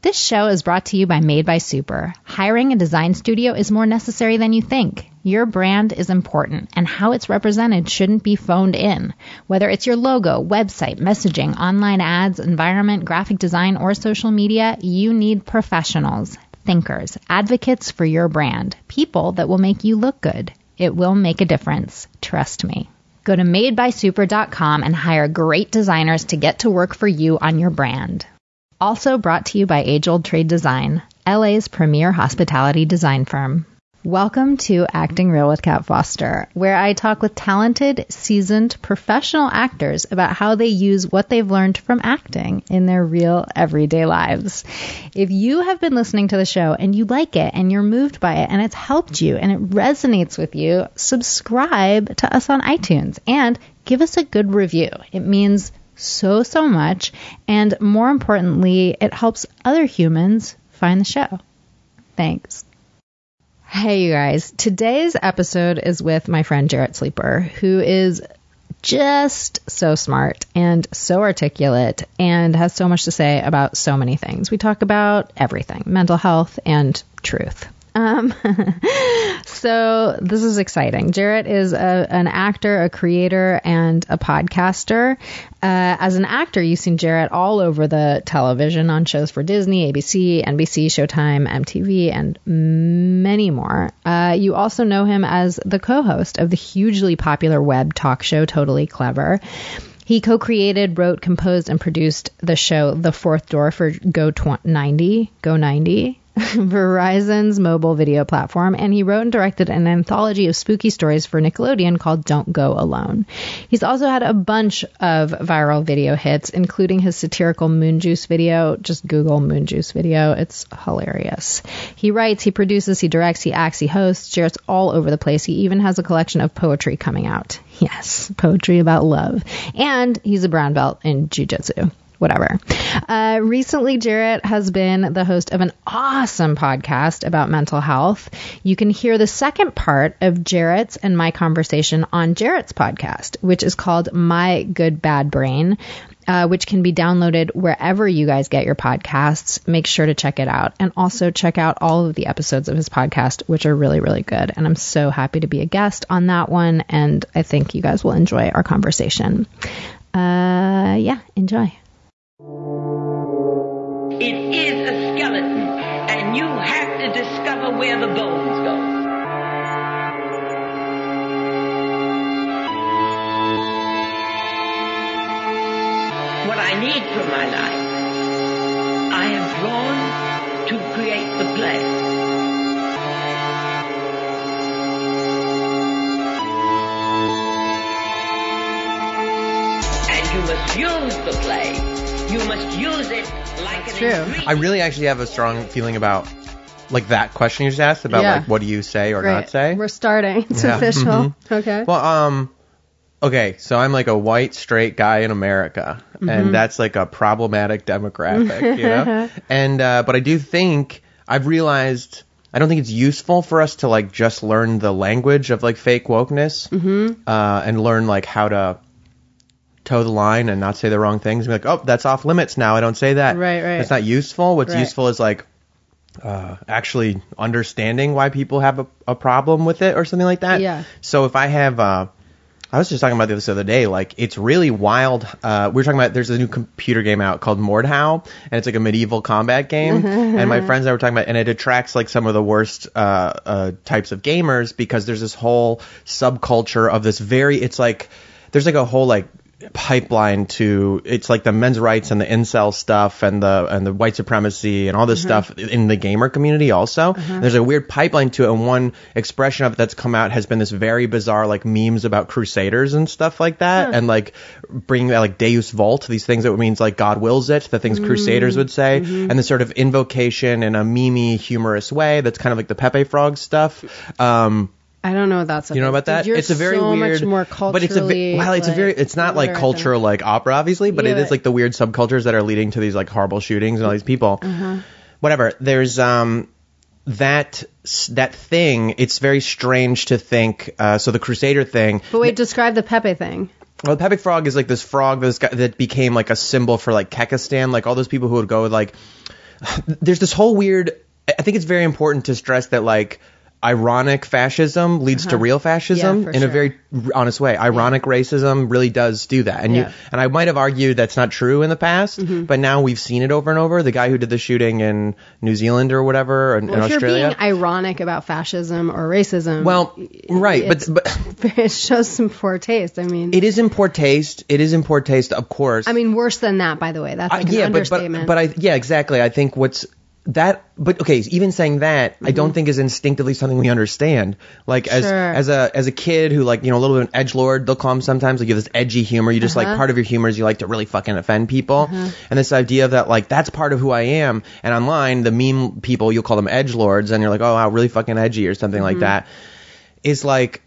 This show is brought to you by Made by Super. Hiring a design studio is more necessary than you think. Your brand is important, and how it's represented shouldn't be phoned in. Whether it's your logo, website, messaging, online ads, environment, graphic design, or social media, you need professionals, thinkers, advocates for your brand, people that will make you look good. It will make a difference. Trust me. Go to madebysuper.com and hire great designers to get to work for you on your brand. Also brought to you by Age Old Trade Design, LA's premier hospitality design firm. Welcome to Acting Real with Kat Foster, where I talk with talented, seasoned, professional actors about how they use what they've learned from acting in their real everyday lives. If you have been listening to the show and you like it and you're moved by it and it's helped you and it resonates with you, subscribe to us on iTunes and give us a good review. It means so, so much. And more importantly, it helps other humans find the show. Thanks. Hey, you guys. Today's episode is with my friend Jarrett Sleeper, who is just so smart and so articulate and has so much to say about so many things. We talk about everything mental health and truth. Um, so this is exciting. Jarrett is a, an actor, a creator, and a podcaster. Uh, as an actor, you've seen Jarrett all over the television on shows for Disney, ABC, NBC, Showtime, MTV, and many more. Uh, you also know him as the co-host of the hugely popular web talk show Totally Clever. He co-created, wrote, composed, and produced the show The Fourth Door for Go 90, Go 90, Verizon's mobile video platform, and he wrote and directed an anthology of spooky stories for Nickelodeon called Don't Go Alone. He's also had a bunch of viral video hits, including his satirical Moon Juice video. Just Google Moon Juice video. It's hilarious. He writes, he produces, he directs, he acts, he hosts. Jarrett's all over the place. He even has a collection of poetry coming out. Yes, poetry about love. And he's a brown belt in jujitsu whatever. Uh, recently, Jarrett has been the host of an awesome podcast about mental health. You can hear the second part of Jarrett's and my conversation on Jarrett's podcast, which is called My Good Bad Brain. Uh, which can be downloaded wherever you guys get your podcasts. Make sure to check it out. And also check out all of the episodes of his podcast, which are really, really good. And I'm so happy to be a guest on that one. And I think you guys will enjoy our conversation. Uh, yeah, enjoy. It is a skeleton, and you have to discover where the bones go. What I need for my life, I am drawn to create the play. You must use the play. You must use it like an True. I really actually have a strong feeling about like that question you just asked about Yeah. like what do you say or not say. We're starting. It's Yeah. official. Mhm. Okay. Well, um, okay, so I'm like a white straight guy in America, Mm-hmm. and that's like a problematic demographic, you know. And uh, but I do think I've realized I don't think it's useful for us to like just learn the language of like fake wokeness, mm-hmm. uh, and learn like how to toe the line and not say the wrong things. And be like, oh, that's off limits now. I don't say that. Right, right. That's not useful. What's Right. useful is like uh, actually understanding why people have a, a problem with it or something like that. Yeah. So if I have, uh, I was just talking about this the other day. Like it's really wild. Uh, we were talking about there's a new computer game out called Mordhau, and it's like a medieval combat game. and my friends and I were talking about, and it attracts like some of the worst uh, uh, types of gamers because there's this whole subculture of this very. It's like there's like a whole like pipeline to it's like the men's rights and the incel stuff and the and the white supremacy and all this mm-hmm. stuff in the gamer community also. Mm-hmm. There's a weird pipeline to it and one expression of it that's come out has been this very bizarre like memes about crusaders and stuff like that and like bringing that like Deus Vult, these things that means like God wills it, the things mm-hmm. crusaders would say, and this sort of invocation in a memey humorous way that's kind of like the Pepe Frog stuff. Um I don't know what that's. you know about that? It's a very so weird, much more culturally. but it's a ve- well, it's a very, it's not like culture like opera, obviously, but it Yeah. is like the weird subcultures that are leading to these like horrible shootings and all these people. Uh-huh. Whatever. There's um that that thing. It's very strange to think. Uh, so the Crusader thing. But wait, describe the Pepe thing. Well, the Pepe frog is like this frog that's that became like a symbol for like Kekistan, like all those people who would go like there's this whole weird. I think it's very important to stress that like ironic fascism leads to real fascism Uh-huh. Yeah, in a very honest way. Ironic racism really does do that. And Yeah. Mm-hmm. you and I might have argued that's not true in the past, but now we've seen it over and over. The guy who did the shooting in New Zealand or whatever, in, in Well, if you're being ironic about fascism or racism, well, right, but but it shows some poor taste. I mean, it is in poor taste. It is in poor taste, of course. I mean, worse than that, by the way. That's like Uh, an yeah, but, understatement. but but I yeah exactly. I think what's that. But okay, even saying that, I don't think is instinctively something we understand. Like as Mm-hmm. Sure. as a as a kid who like you know a little bit of an edge lord, they'll call him sometimes. Like you have this edgy humor. You just like Uh-huh. part of your humor is you like to really fucking offend people, and this idea that like that's part of who I am. And online, the meme people you'll call them edge lords, and you're like, oh wow, really fucking edgy or something Mm-hmm. like that. Is like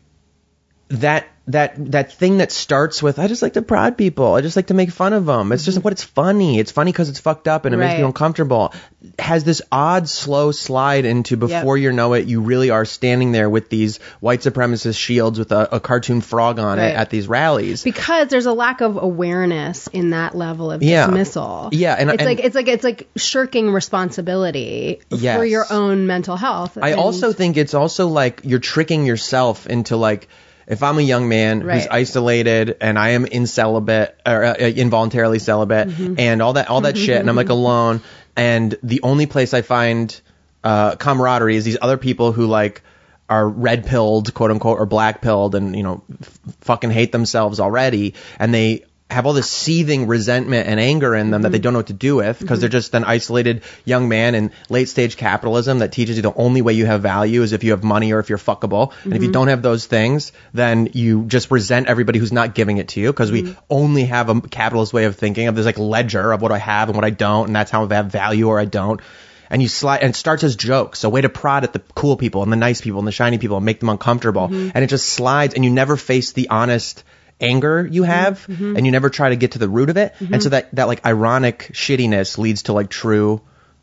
that that that thing that starts with I just like to prod people. I just like to make fun of them. It's just mm-hmm. what it's funny. It's funny because it's fucked up and it makes me uncomfortable. Has this odd slow slide into before you know it, you really are standing there with these white supremacist shields with a, a cartoon frog on Right. it at these rallies. because there's a lack of awareness in that level of Yeah. dismissal. Yeah, and- it's and- like it's like it's like shirking responsibility Yes. for your own mental health. I And- also think it's also like you're tricking yourself into like if I'm a young man who's isolated and I am in celibate or uh, involuntarily celibate Mm-hmm. and all that all that shit and I'm like alone and the only place I find uh, camaraderie is these other people who like are red pilled quote unquote or black pilled and you know f- fucking hate themselves already and they have all this seething resentment and anger in them that they mm-hmm. don't know what to do with because they're mm-hmm. just an isolated young man in late stage capitalism that teaches you the only way you have value is if you have money or if you're fuckable. And if you mm-hmm. don't have those things, then you just resent everybody who's not giving it to you because we only have a capitalist way of thinking of this like ledger of what I have and what I don't, and that's how I have value or I don't. And you slide, and it starts as jokes, a way to prod at the cool people and the nice people and the shiny people and make them uncomfortable. And it just slides, and you never face the honest anger you mm-hmm. have mm-hmm. and you never try to get to the root of it. And so mm-hmm. that that like ironic shittiness leads to like true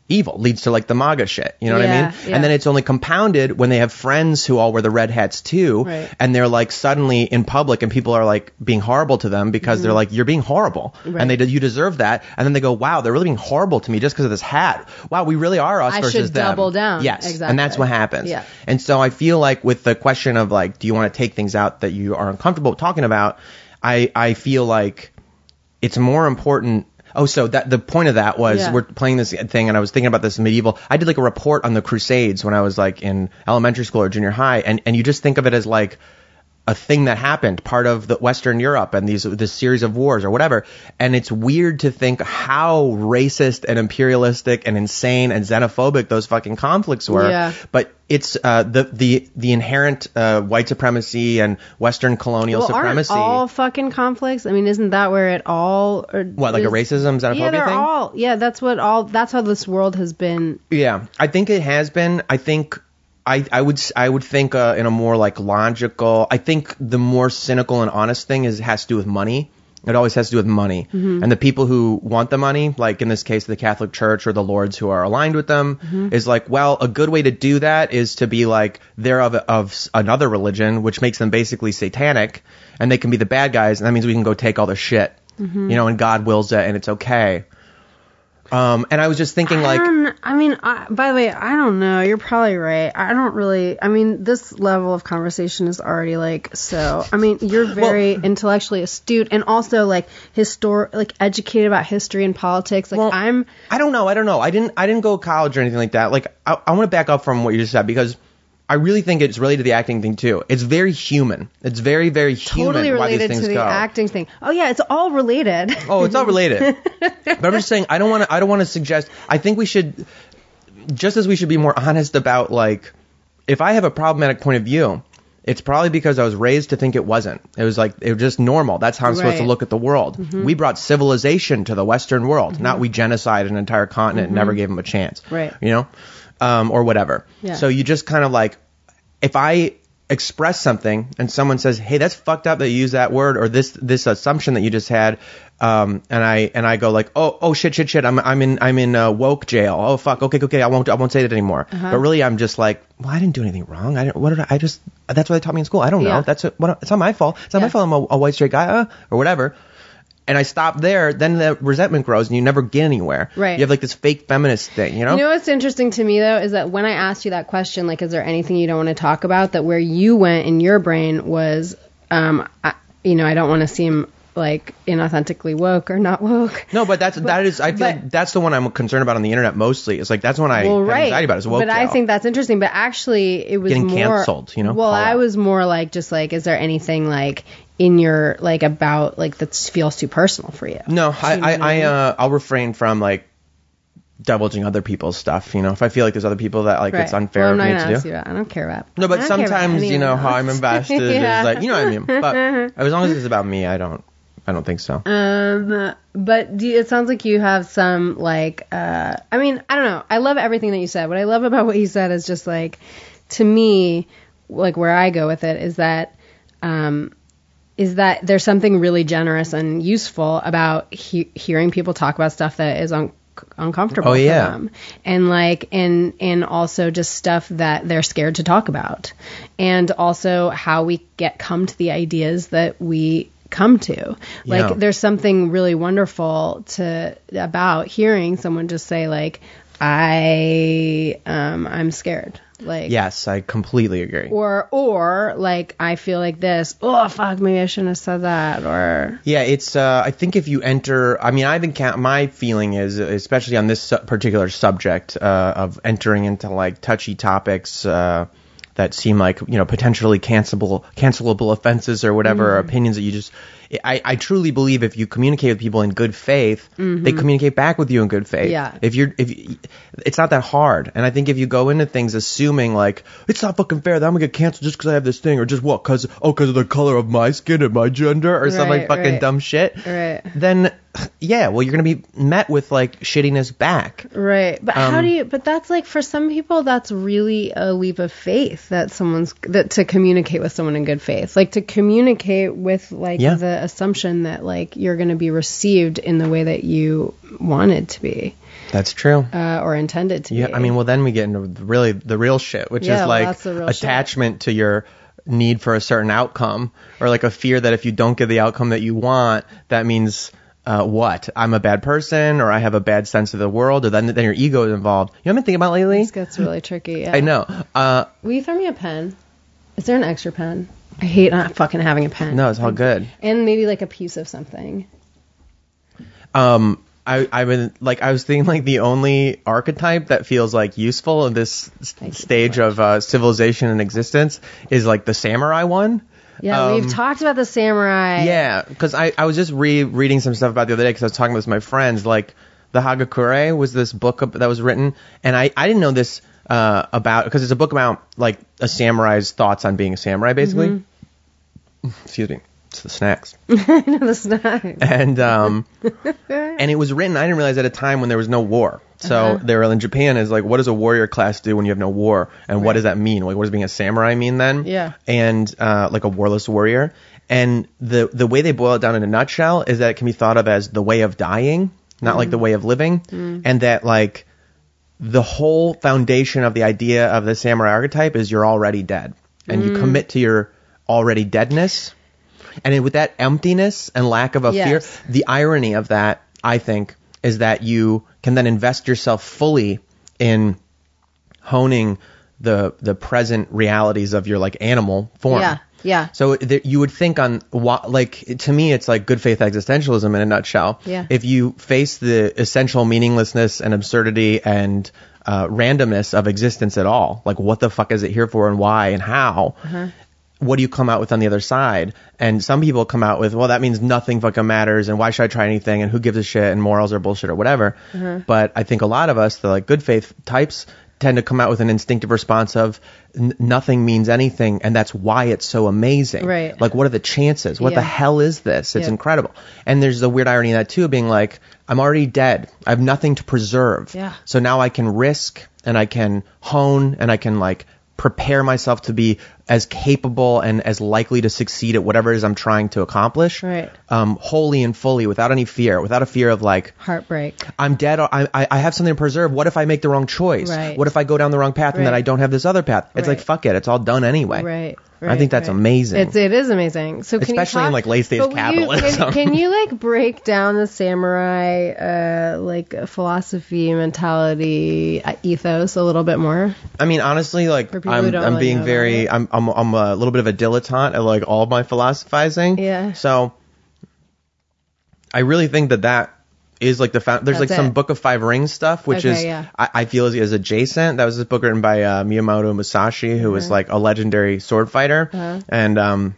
evil leads to like the maga shit you know what i Yeah, mean yeah. and then it's only compounded when they have friends who all wear the red hats too Right. and they're like suddenly in public and people are like being horrible to them because they're like you're being horrible Mm-hmm. Right. and they you deserve that and then they go wow they're really being horrible to me just because of this hat wow we really are us I versus should them double down. yes Exactly. and that's what happens Yeah. and so I feel like with the question of like, do you want to take things out that you are uncomfortable talking about? I I feel like it's more important. Oh, so that the point of that was Yeah. we're playing this thing, and I was thinking about this medieval. I did like a report on the Crusades when I was like in elementary school or junior high, and and you just think of it as like a thing that happened, part of the Western Europe and these this series of wars or whatever. And it's weird to think how racist and imperialistic and insane and xenophobic those fucking conflicts were. Yeah. But it's uh, the the the inherent uh, white supremacy and Western colonial well, supremacy. aren't all fucking conflicts? I mean, isn't that where it all? Or what like a is- racism xenophobia Yeah, they're thing? all. Yeah, that's what all. That's how this world has been. Yeah, I think it has been. I think I I would I would think uh, in a more like logical. I think the more cynical and honest thing is has to do with money. It always has to do with money. Mm-hmm. And the people who want the money, like in this case the Catholic Church or the lords who are aligned with them, mm-hmm. is like, well, a good way to do that is to be like they're of of another religion, which makes them basically satanic, and they can be the bad guys, and that means we can go take all the shit. Mm-hmm. You know, and God wills it, and it's okay. Um, and I was just thinking, like, I, I mean, I, by the way, I don't know. You're probably right. I don't really. I mean, this level of conversation is already like so. I mean, you're very intellectually astute and also like histor, like educated about history and politics. Like Well, I'm. I don't know. I don't know. I didn't. I didn't go to college or anything like that. Like I, I want to back up from what you just said because I really think it's related to the acting thing too. It's very human. It's very very human. Totally why these related to the go. acting thing. Oh yeah, it's all related. Oh, it's all related. but I'm just saying. I don't want to. I don't want to suggest. I think we should. Just as we should be more honest about like, if I have a problematic point of view. It's probably because I was raised to think it wasn't. It was like it was just normal. That's how I'm supposed to look at the world. Mm-hmm. We brought civilization to the Western world, not mm-hmm. we genocided an entire continent and never mm-hmm. gave them a chance. Right. You know, um, or whatever. Yeah. So you just kind of like, if I express something and someone says, "Hey, that's fucked up that you use that word," or this this assumption that you just had, um, and I and I go like, "Oh, oh shit, shit, shit, I'm I'm in I'm in uh, woke jail. Oh fuck, okay, okay, I won't I won't say that anymore." Uh-huh. But really, I'm just like, "Well, I didn't do anything wrong. I didn't. What did I? I just that's what they taught me in school. I don't know. Yeah. That's a, what, it's not my fault. It's not my fault. I'm a, a white straight guy uh, or whatever." And I stop there, then the resentment grows and you never get anywhere. Right. You have like this fake feminist thing, you know? You know what's interesting to me though is that when I asked you that question, like, is there anything you don't want to talk about? That where you went in your brain was, um, I, you know, I don't want to seem like inauthentically woke or not woke. no, but that's that is I feel but- like that's the one I'm concerned about on the internet mostly. It's like that's one I Well, have right. anxiety about is woke. but I think that's interesting. But actually, it was Getting more canceled, you know, Well, I was more like just like, is there anything like in your like about like that feels too personal for you? No, I, You know I, what I I, mean? uh, I'll refrain from like divulging other people's stuff. You know, if I feel like there's other people that like it's unfair well, I'm of not me gonna ask do. you that. I don't care about. No, but don't care about sometimes you know anyone how I'm invested Yeah. is like you know what I mean. But as long as it's about me, I don't, I don't think so. Um, but do you, it sounds like you have some like, uh, I mean, I don't know. I love everything that you said. What I love about what you said is just like, to me, like where I go with it is that, um, is that there's something really generous and useful about he- hearing people talk about stuff that is un- uncomfortable Oh, yeah. for them and like and and also just stuff that they're scared to talk about and also how we get come to the ideas that we come to like Yeah. there's something really wonderful to about hearing someone just say like i um i'm scared like Yes, I completely agree. or or like i feel like this oh fuck maybe i shouldn't have said that or Yeah, it's. Uh, I think if you enter, I mean, I've encountered. My feeling is, especially on this particular subject uh, of entering into like touchy topics uh, that seem like you know potentially cancelable, cancelable offenses or whatever, or opinions that you just. I, I truly believe if you communicate with people in good faith, mm-hmm. they communicate back with you in good faith. Yeah. If you're, if you- it's not that hard, and I think if you go into things assuming like it's not fucking fair that I'm gonna get canceled just because I have this thing, or just what, cause oh, cause of the color of my skin and my gender, or some like fucking right. dumb shit, Right. then yeah, well, you're gonna be met with like shittiness back. Right. But how Um, do you but that's like for some people that's really a leap of faith that someone's that to communicate with someone in good faith. Like to communicate with like Yeah. the assumption that like you're going to be received in the way that you wanted to be That's true. uh, or intended to Yeah, be. I mean, well, then we get into really the real shit, which Yeah, is like the shit. attachment to your need for a certain outcome, or like a fear that if you don't get the outcome that you want, that means uh, what? I'm a bad person, or I have a bad sense of the world, or then then your ego is involved. You know what I've been thinking about lately? this gets really tricky. Yeah. I know. Uh, Will you throw me a pen? Is there an extra pen? I hate not fucking having a pen. no, it's all good. And maybe like a piece of something. Um, I, I've been like I was thinking like the only archetype that feels like useful in this s- stage of uh, civilization and existence is like the samurai one. Yeah, Um, we've talked about the samurai. Yeah, because I, I was just re reading some stuff about the other day because I was talking with my friends. Like the Hagakure was this book that was written, and I, I didn't know this uh, about because it's a book about like a samurai's thoughts on being a samurai, basically. Excuse me, it's the snacks. the snack. and um, and it was written. I didn't realize at a time when there was no war. So Uh-huh. they were in Japan is like, what does a warrior class do when you have no war, and what does that mean? Like, what does being a samurai mean then? Yeah. And uh, like a warless warrior. And the the way they boil it down in a nutshell is that it can be thought of as the way of dying, not like the Mm. way of living, and that like the whole foundation of the idea of the samurai archetype is you're already dead, and Mm. you commit to your already deadness. And with that emptiness and lack of a Yes. fear, the irony of that, I think, is that you can then invest yourself fully in honing the the present realities of your like animal form. Yeah, yeah. So th- you would think on like to me it's like good faith existentialism in a nutshell. Yeah. If you face the essential meaninglessness and absurdity and uh, randomness of existence at all, like what the fuck is it here for and why and how? Uh-huh. What do you come out with on the other side? And some people come out with, well, that means nothing fucking matters, and why should I try anything, and who gives a shit, and morals are bullshit or whatever. Uh-huh. But I think a lot of us, the like good faith types, tend to come out with an instinctive response of n- nothing means anything, and that's why it's so amazing. Right. Like, what are the chances? What the hell is this? It's Yeah. incredible. And there's a weird irony in that too, being like, I'm already dead. I have nothing to preserve. Yeah. So now I can risk and I can hone and I can like prepare myself to be as capable and as likely to succeed at whatever it is I'm trying to accomplish. Right. Um, wholly and fully, without any fear, without a fear of like, Heartbreak. I'm dead. I, I, I have something to preserve. What if I make the wrong choice? Right. What if I go down the wrong path and then I don't have this other path? It's like, fuck it. It's all done anyway. Right. Right, I think that's right. amazing. It's it is amazing. So can Especially you in, like, late-stage but will you- capitalism. can, can you like break down the samurai uh, like philosophy, mentality, uh, ethos a little bit more? I mean, honestly, like For people who I'm, I'm really being very, I'm, I'm, I'm a little bit of a dilettante at like all my philosophizing. Yeah. So I really think that that is like the found. There's That's like some. Book of Five Rings stuff, which Okay, is yeah. I, I feel is, is adjacent. That was this book written by uh, Miyamoto Musashi, who Uh-huh. was like a legendary sword fighter, and um.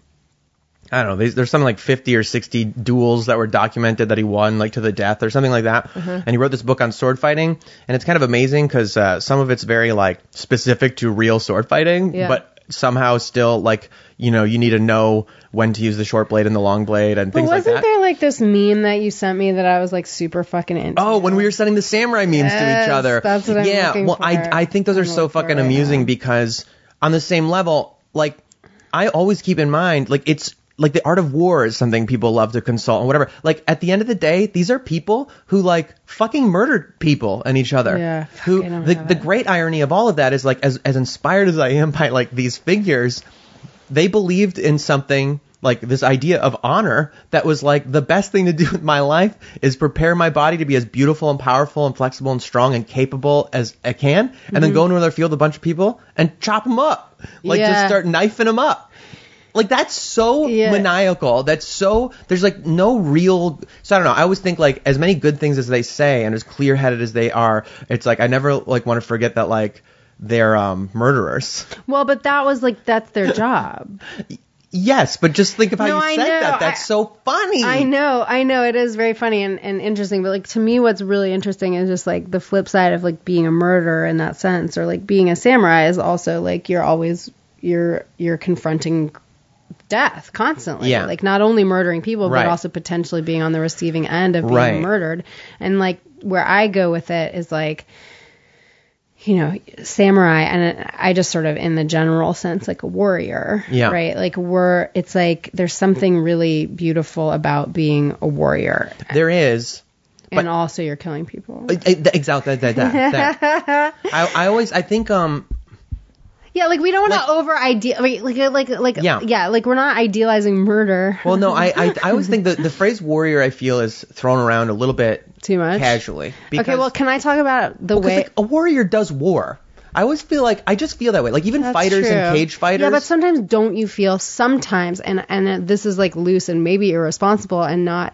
I don't know. There's, there's something like 50 or 60 duels that were documented that he won, like to the death or something like that. Uh-huh. And he wrote this book on sword fighting, and it's kind of amazing because uh, some of it's very like specific to real sword fighting, Yeah. but somehow still like you know you need to know when to use the short blade and the long blade and things like that. wasn't there like this meme that you sent me that I was like super fucking into? Oh, when we were sending the samurai memes to each other. that's what I'm yeah, looking well, for. I I think those I'm are so fucking right amusing now. because on the same level, like I always keep in mind, like it's like the art of war is something people love to consult and whatever. Like at the end of the day, these are people who like fucking murdered people and each other. Yeah, Who the the it. great irony of all of that is like as as inspired as I am by like these figures, they believed in something like this idea of honor that was like the best thing to do with my life is prepare my body to be as beautiful and powerful and flexible and strong and capable as I can, and Mm-hmm. then go into another field with a bunch of people and chop them up, like just start knifing them up. Like that's so Yeah. maniacal. That's so there's like no real. So I don't know. I always think like as many good things as they say and as clear headed as they are, it's like I never like want to forget that like they're um murderers. Well, but that was like that's their job. Yes, but just think of how No, you I said know. that. That's I- so funny. I know, I know, it is very funny and, and interesting. But like to me, what's really interesting is just like the flip side of like being a murderer in that sense, or like being a samurai is also like you're always you're you're confronting death constantly. Yeah. Like not only murdering people, Right. but also potentially being on the receiving end of being Right. murdered. And like where I go with it is like you know, samurai, and I just sort of, in the general sense, like a warrior, Yeah. right? Like we're, it's like there's something really beautiful about being a warrior, There is. and also you're killing people. Exactly that. that, that. I, I always I think um Yeah, like we don't want Like- to over ideal, like, like, like, like, Yeah. yeah, like we're not idealizing murder well no I I, I always think that the phrase warrior I feel is thrown around a little bit too much. casually. Because, okay, well, can I talk about the because, way? like a warrior does war. I always feel like I just feel that way. Like even That's fighters and cage fighters. Yeah, but sometimes don't you feel sometimes, and and this is like loose and maybe irresponsible and not,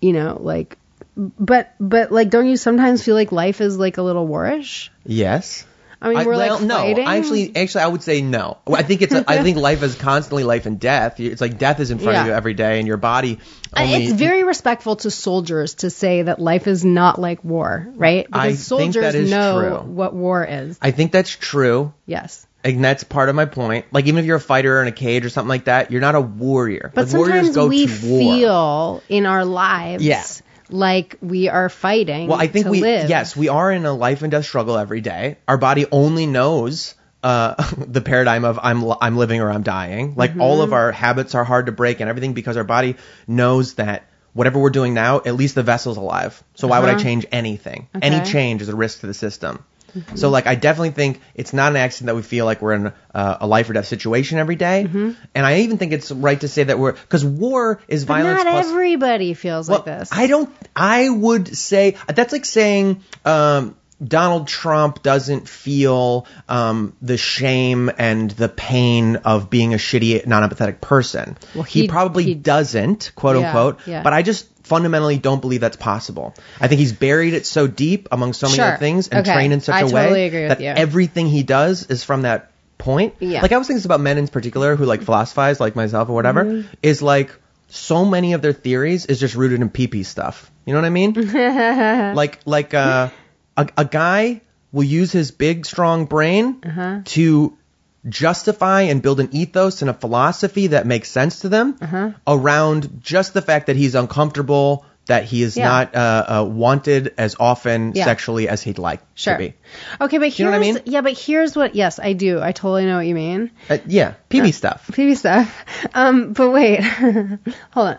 you know, like, but but like, don't you sometimes feel like life is like a little warish? yes. I mean, I, we're well, like no, actually, actually, I would say no. I think it's. A, I think life is constantly life and death. It's like death is in front of you every day, and your body. Uh, Only, it's very respectful to soldiers to say that life is not like war, right? Because I think soldiers that is know true. what war is. I think that's true. Yes. And that's part of my point. Like even if you're a fighter in a cage or something like that, you're not a warrior. But like, warriors sometimes go we to war. feel in our lives Yeah. Like we are fighting Well, I think we live. yes, we are in a life and death struggle every day. Our body only knows uh, the paradigm of I'm I'm living or I'm dying. Like Mm-hmm. all of our habits are hard to break and everything because our body knows that whatever we're doing now, at least the vessel's alive. So why would I Uh-huh. change anything? Any change is a risk to the system. Mm-hmm. So like I definitely think it's not an accident that we feel like we're in uh, a life or death situation every day. Mm-hmm. And I even think it's right to say that we're because war is But violence not plus everybody feels well, like this. I don't. I would say that's like saying um, Donald Trump doesn't feel um, the shame and the pain of being a shitty, non-empathetic person. Well, he, he- probably he- doesn't, quote Yeah, unquote. yeah. But I just fundamentally don't believe that's possible. I think he's buried it so deep among so many Sure. other things and Okay. trained in such I a way totally agree that you. everything he does is from that point. Yeah. Like I was thinking this about men in particular who like philosophize, like myself or whatever, Mm-hmm. is like so many of their theories is just rooted in pee-pee stuff. You know what I mean? like like uh, a a guy will use his big strong brain Uh-huh. to justify and build an ethos and a philosophy that makes sense to them Uh-huh. around just the fact that he's uncomfortable that he is Yeah. not uh, uh, wanted as often Yeah. sexually as he'd like Sure. to be. Okay, but here's you know what I mean? yeah, but here's what. Yes, I do. I totally know what you mean. Uh, yeah, PB stuff. PB stuff. Um, but wait, hold on.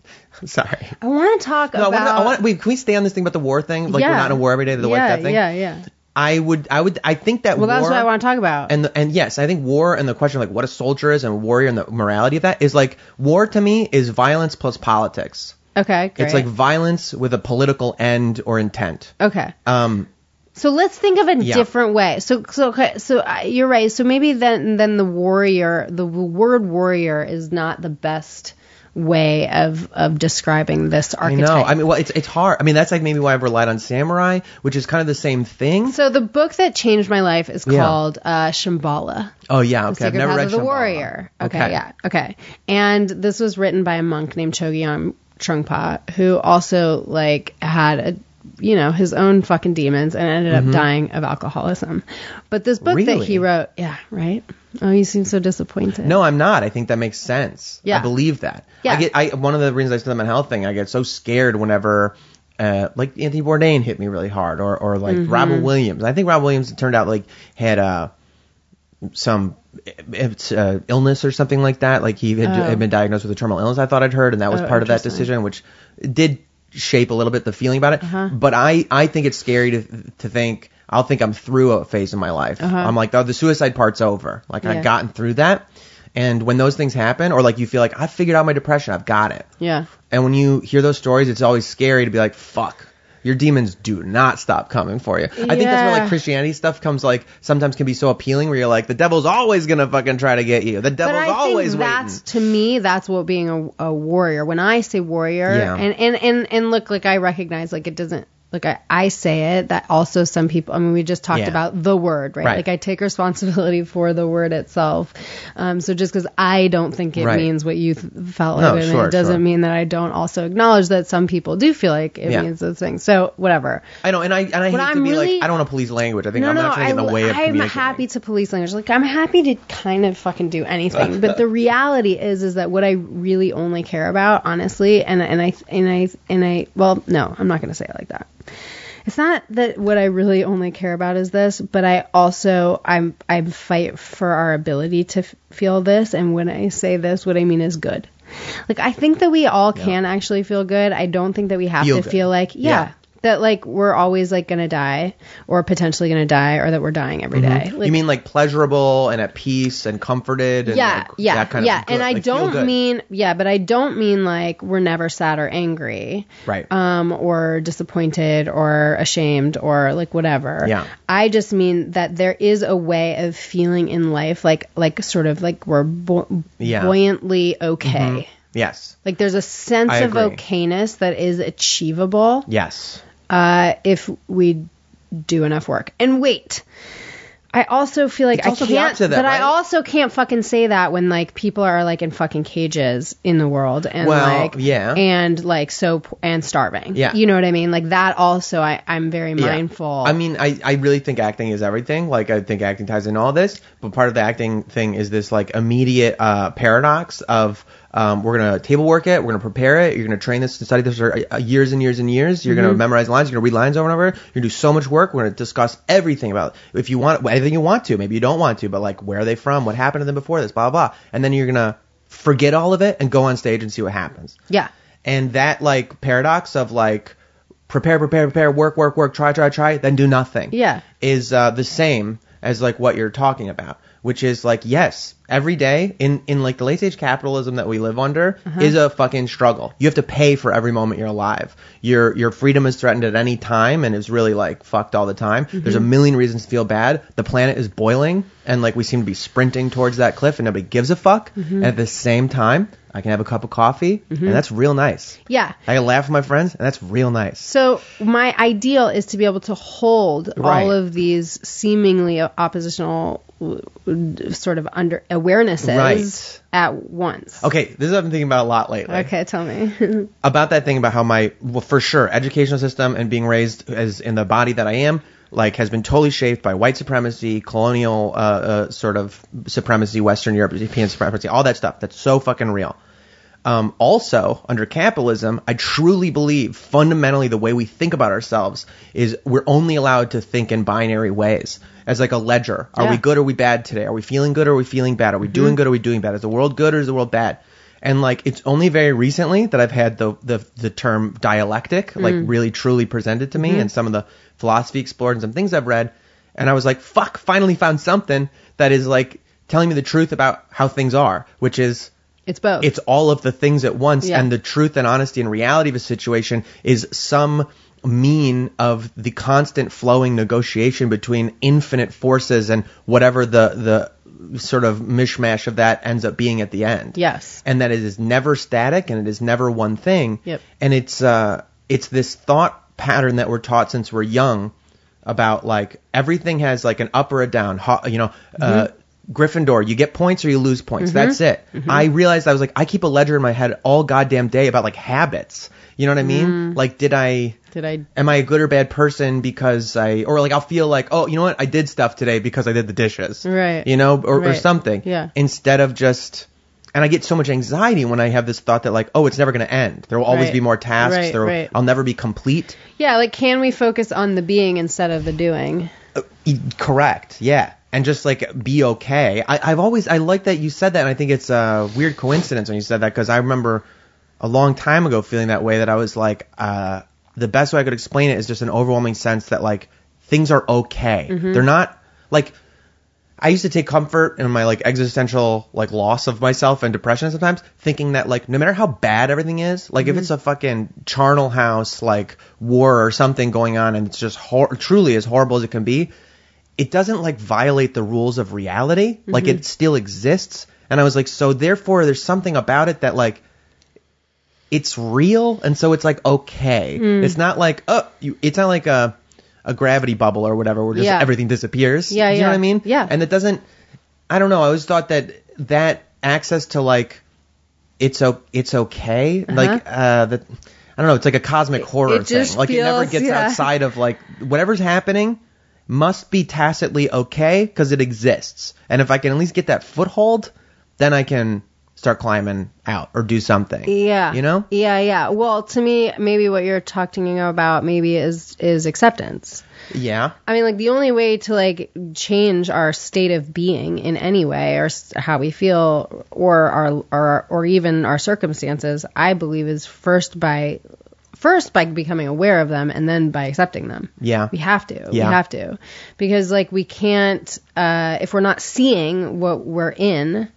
Sorry. I want to talk No, I about. want, I want, wait, can we stay on this thing about the war thing? Like yeah. we're not in a war every day. The yeah, white thing. Yeah, yeah. I would, I would, I think that Well, war. that's what I want to talk about. And the, and yes, I think war and the question of like what a soldier is and a warrior and the morality of that is like war to me is violence plus politics. okay, great. It's like violence with a political end or intent. okay. Um, So let's think of a Yeah. different way. So, so okay, so uh, you're right. So maybe then, then the warrior, the word warrior is not the best way of of describing this archetype. I know. I mean, well, it's it's hard. I mean, that's like maybe why I've relied on samurai, which is kind of the same thing. so the book that changed my life is Yeah. called uh, Shambhala. Oh yeah, The okay. I've never Path read of the Shambhala. Warrior. Okay, yeah, okay. And this was written by a monk named Chogyam Trungpa, who also like had a you know his own fucking demons and ended up dying of alcoholism. But this book that Mm-hmm. He wrote, yeah, right. Oh, you seem so disappointed. No, I'm not. I think that makes sense. Yeah. I believe that. Yeah. I get. I one of the reasons I study mental health thing. I get so scared whenever. Uh, like Anthony Bourdain hit me really hard, or or like Mm-hmm. Robin Williams. I think Robin Williams it turned out like had uh some it's uh, illness or something like that. Like he had, had been diagnosed with a terminal illness. I thought I'd heard, and that was Oh, part of that decision, which did shape a little bit the feeling about it. Uh-huh. But I I think it's scary to to think I'll think I'm through a phase in my life. I'm like oh the suicide part's over. Like Uh-huh. Yeah. I've gotten through that. And when those things happen, or like you feel like I figured out my depression, I've got it. Yeah. And when you hear those stories, it's always scary to be like, fuck. Your demons do not stop coming for you. Yeah. I think that's where like Christianity stuff comes like sometimes can be so appealing where you're like the devil's always gonna fucking try to get you. The But devil's I always think that's waiting. to me that's what being a, a warrior. When I say warrior, Yeah. and, and and and look, like I recognize, like it doesn't. Like I, I say it, that also some people. I mean, we just talked Yeah. about the word, right? Right. Like I take responsibility for the word itself. Um, so just because I don't think it Right. means what you th- felt No, it, sure, it doesn't sure. mean that I don't also acknowledge that some people do feel like it Yeah. means those things. So whatever. I know, and I and I hate to I'm be really- like I don't want to police language. I think No, I'm no, not trying to get in the way of it. I'm happy to police language. Like I'm happy to kind of fucking do anything, but the reality is, is that what I really only care about, honestly, and and I and I and I, well, no, I'm not going to say it like that. It's not that what I really only care about is this, but I also I'm I fight for our ability to f- feel this, and when I say this, what I mean is good. Like I think that we all can actually feel good. I don't think that we have Feel to good. feel like yeah, Yeah. That like we're always like gonna die or potentially gonna die or that we're dying every day. Mm-hmm. you mean like pleasurable and at peace and comforted and yeah, like yeah, that kind yeah. of good, and I like, don't mean yeah, but I don't mean like we're never sad or angry, Right. Um, or disappointed or ashamed or like whatever. Yeah. I just mean that there is a way of feeling in life like like sort of like we're bu- Yeah. buoyantly okay. yes. Like there's a sense of okayness that is achievable Yes. Uh, if we do enough work. And wait, I also feel like It's I can't, that, but I also can't fucking say that when like people are like in fucking cages in the world and Well, like yeah. and like so and starving. Yeah. you know what I mean. Like that also, I I'm very Yeah. mindful. I mean, I, I really think acting is everything. Like, I think acting ties in all this. But part of the acting thing is this, like, immediate uh, paradox of um, we're going to table work it, we're going to prepare it, you're going to train this and study this for uh, years and years and years. You're Mm-hmm. going to memorize lines, you're going to read lines over and over. You're going to do so much work. We're going to discuss everything about it. If you want, anything you want to. Maybe you don't want to, but, like, where are they from? What happened to them before this? Blah, blah, blah. And then you're going to forget all of it and go on stage and see what happens. yeah, And that, like, paradox of, like, prepare, prepare, prepare, work, work, work, try, try, try, then do nothing yeah, is uh, the same as like what you're talking about, which is like yes, every day in in like the late stage capitalism that we live under Uh-huh. is a fucking struggle. You have to pay for every moment you're alive. Your your freedom is threatened at any time and is really like fucked all the time. Mm-hmm. There's a million reasons to feel bad. The planet is boiling and like we seem to be sprinting towards that cliff and nobody gives a fuck. Mm-hmm. At the same time, I can have a cup of coffee and mm-hmm. that's real nice. yeah. I can laugh with my friends and that's real nice. So my ideal is to be able to hold Right. all of these seemingly oppositional sort of under awarenesses Right. at once. Okay, this is what I've been thinking about a lot lately. Okay, tell me. about that thing about how my well for sure educational system and being raised as in the body that I am like has been totally shaped by white supremacy, colonial uh, uh, sort of supremacy, Western European supremacy, all that stuff. That's so fucking real. Um, also, under capitalism, I truly believe fundamentally the way we think about ourselves is we're only allowed to think in binary ways as like a ledger. Are we good or are we bad today? Are we feeling good or are we feeling bad? Are we doing good or are we doing bad? Is the world good or is the world bad? And like it's only very recently that I've had the the, the term dialectic like really truly presented to me and some of the philosophy explored and some things I've read. And I was like, fuck, finally found something that is like telling me the truth about how things are, which is It's both. it's all of the things at once Yeah. and the truth and honesty and reality of a situation is some mean of the constant flowing negotiation between infinite forces and whatever the the sort of mishmash of that ends up being at the end yes. and that it is never static and it is never one thing. Yep. And it's uh it's this thought pattern that we're taught since we're young about like everything has like an up or a down. You know, uh mm-hmm. Gryffindor, you get points or you lose points. Mm-hmm. That's it. Mm-hmm. I realized I was like I keep a ledger in my head all goddamn day about like habits. You know what I mean? Mm. Like did I Did I? am I a good or bad person because I or like I'll feel like oh you know what I did stuff today because I did the dishes Right. you know or, or something Yeah. instead of just and I get so much anxiety when I have this thought that like oh it's never going to end there will always Right. be more tasks Right, there will, right. I'll never be complete Yeah. Like, can we focus on the being instead of the doing? E- correct yeah and just like be okay I, I've always I like that you said that and I think it's a weird coincidence when you said that because I remember a long time ago feeling that way that I was like uh the best way I could explain it is just an overwhelming sense that like things are okay Mm-hmm. they're not like I used to take comfort in my like existential like loss of myself and depression sometimes, thinking that like no matter how bad everything is, like if mm-hmm. it's a fucking charnel house like war or something going on and it's just hor- truly as horrible as it can be, it doesn't like violate the rules of reality. Like mm-hmm. it still exists. And I was like, so therefore there's something about it that like it's real and so it's like okay. Mm. It's not like oh you it's not like a a gravity bubble or whatever where just Yeah. everything disappears. Yeah, Do you know what I mean? Yeah. And it doesn't I don't know, I always thought that that access to like it's o- it's okay. Like uh the I don't know, it's like a cosmic horror Uh-huh. it just thing. Like it never gets yeah. outside of like whatever's happening must be tacitly okay because it exists. And if I can at least get that foothold, then I can start climbing out or do something. Yeah. You know? Yeah, yeah. Well, to me, maybe what you're talking about maybe is is acceptance. Yeah. I mean, like the only way to like change our state of being in any way, or how we feel, or our or or even our circumstances, I believe, is first by first by becoming aware of them, and then by accepting them. Yeah. We have to. Yeah. We have to, because like we can't uh, if we're not seeing what we're in,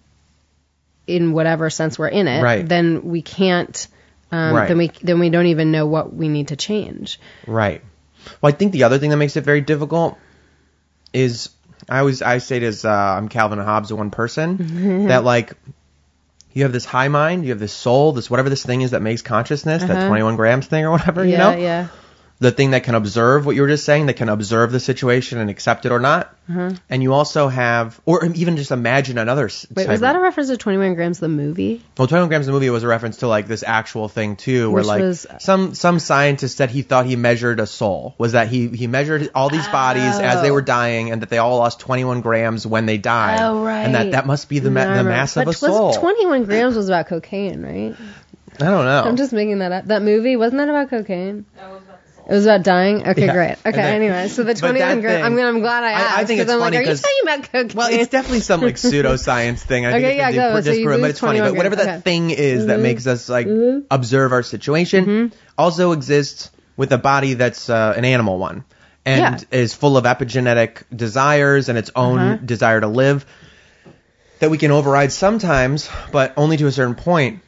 in whatever sense we're in it, Right. then we can't. Um, Right. Then we then we don't even know what we need to change. Right. Well, I think the other thing that makes it very difficult is I always I say it as uh, I'm Calvin and Hobbes, the one person that like you have this high mind, you have this soul, this whatever this thing is that makes consciousness, that 21 grams thing or whatever, you Uh-huh. yeah, know, yeah. The thing that can observe what you were just saying, that can observe the situation and accept it or not. Uh-huh. And you also have, or even just imagine another. Wait, was that a reference to 21 Grams, the movie? well, 21 grams the movie was a reference to like this actual thing too, where Which like was- some some scientist said he thought he measured a soul. Was that he he measured all these bodies as they were dying, and that they all lost 21 grams when they died. Oh, right. And that that must be the ma- No, I the remember. mass of but a soul. Was 21 Grams was about cocaine, right? I don't know. I'm just making that up. That movie wasn't that about cocaine? It was about dying. Okay, Yeah. great. Okay, then- anyway, so the but 21 that grams. I'm, I'm glad I asked. I- I think it's I'm funny like, are you talking about cocaine? well, it's definitely some like pseudoscience thing. I think Okay, it yeah, go. be So you but it's funny. 21 But whatever grams. that Okay. thing is that makes us like observe our situation Mm-hmm. also exists with a body that's uh, an animal one and Yeah. is full of epigenetic desires and its own Uh-huh. desire to live that we can override sometimes, but only to a certain point.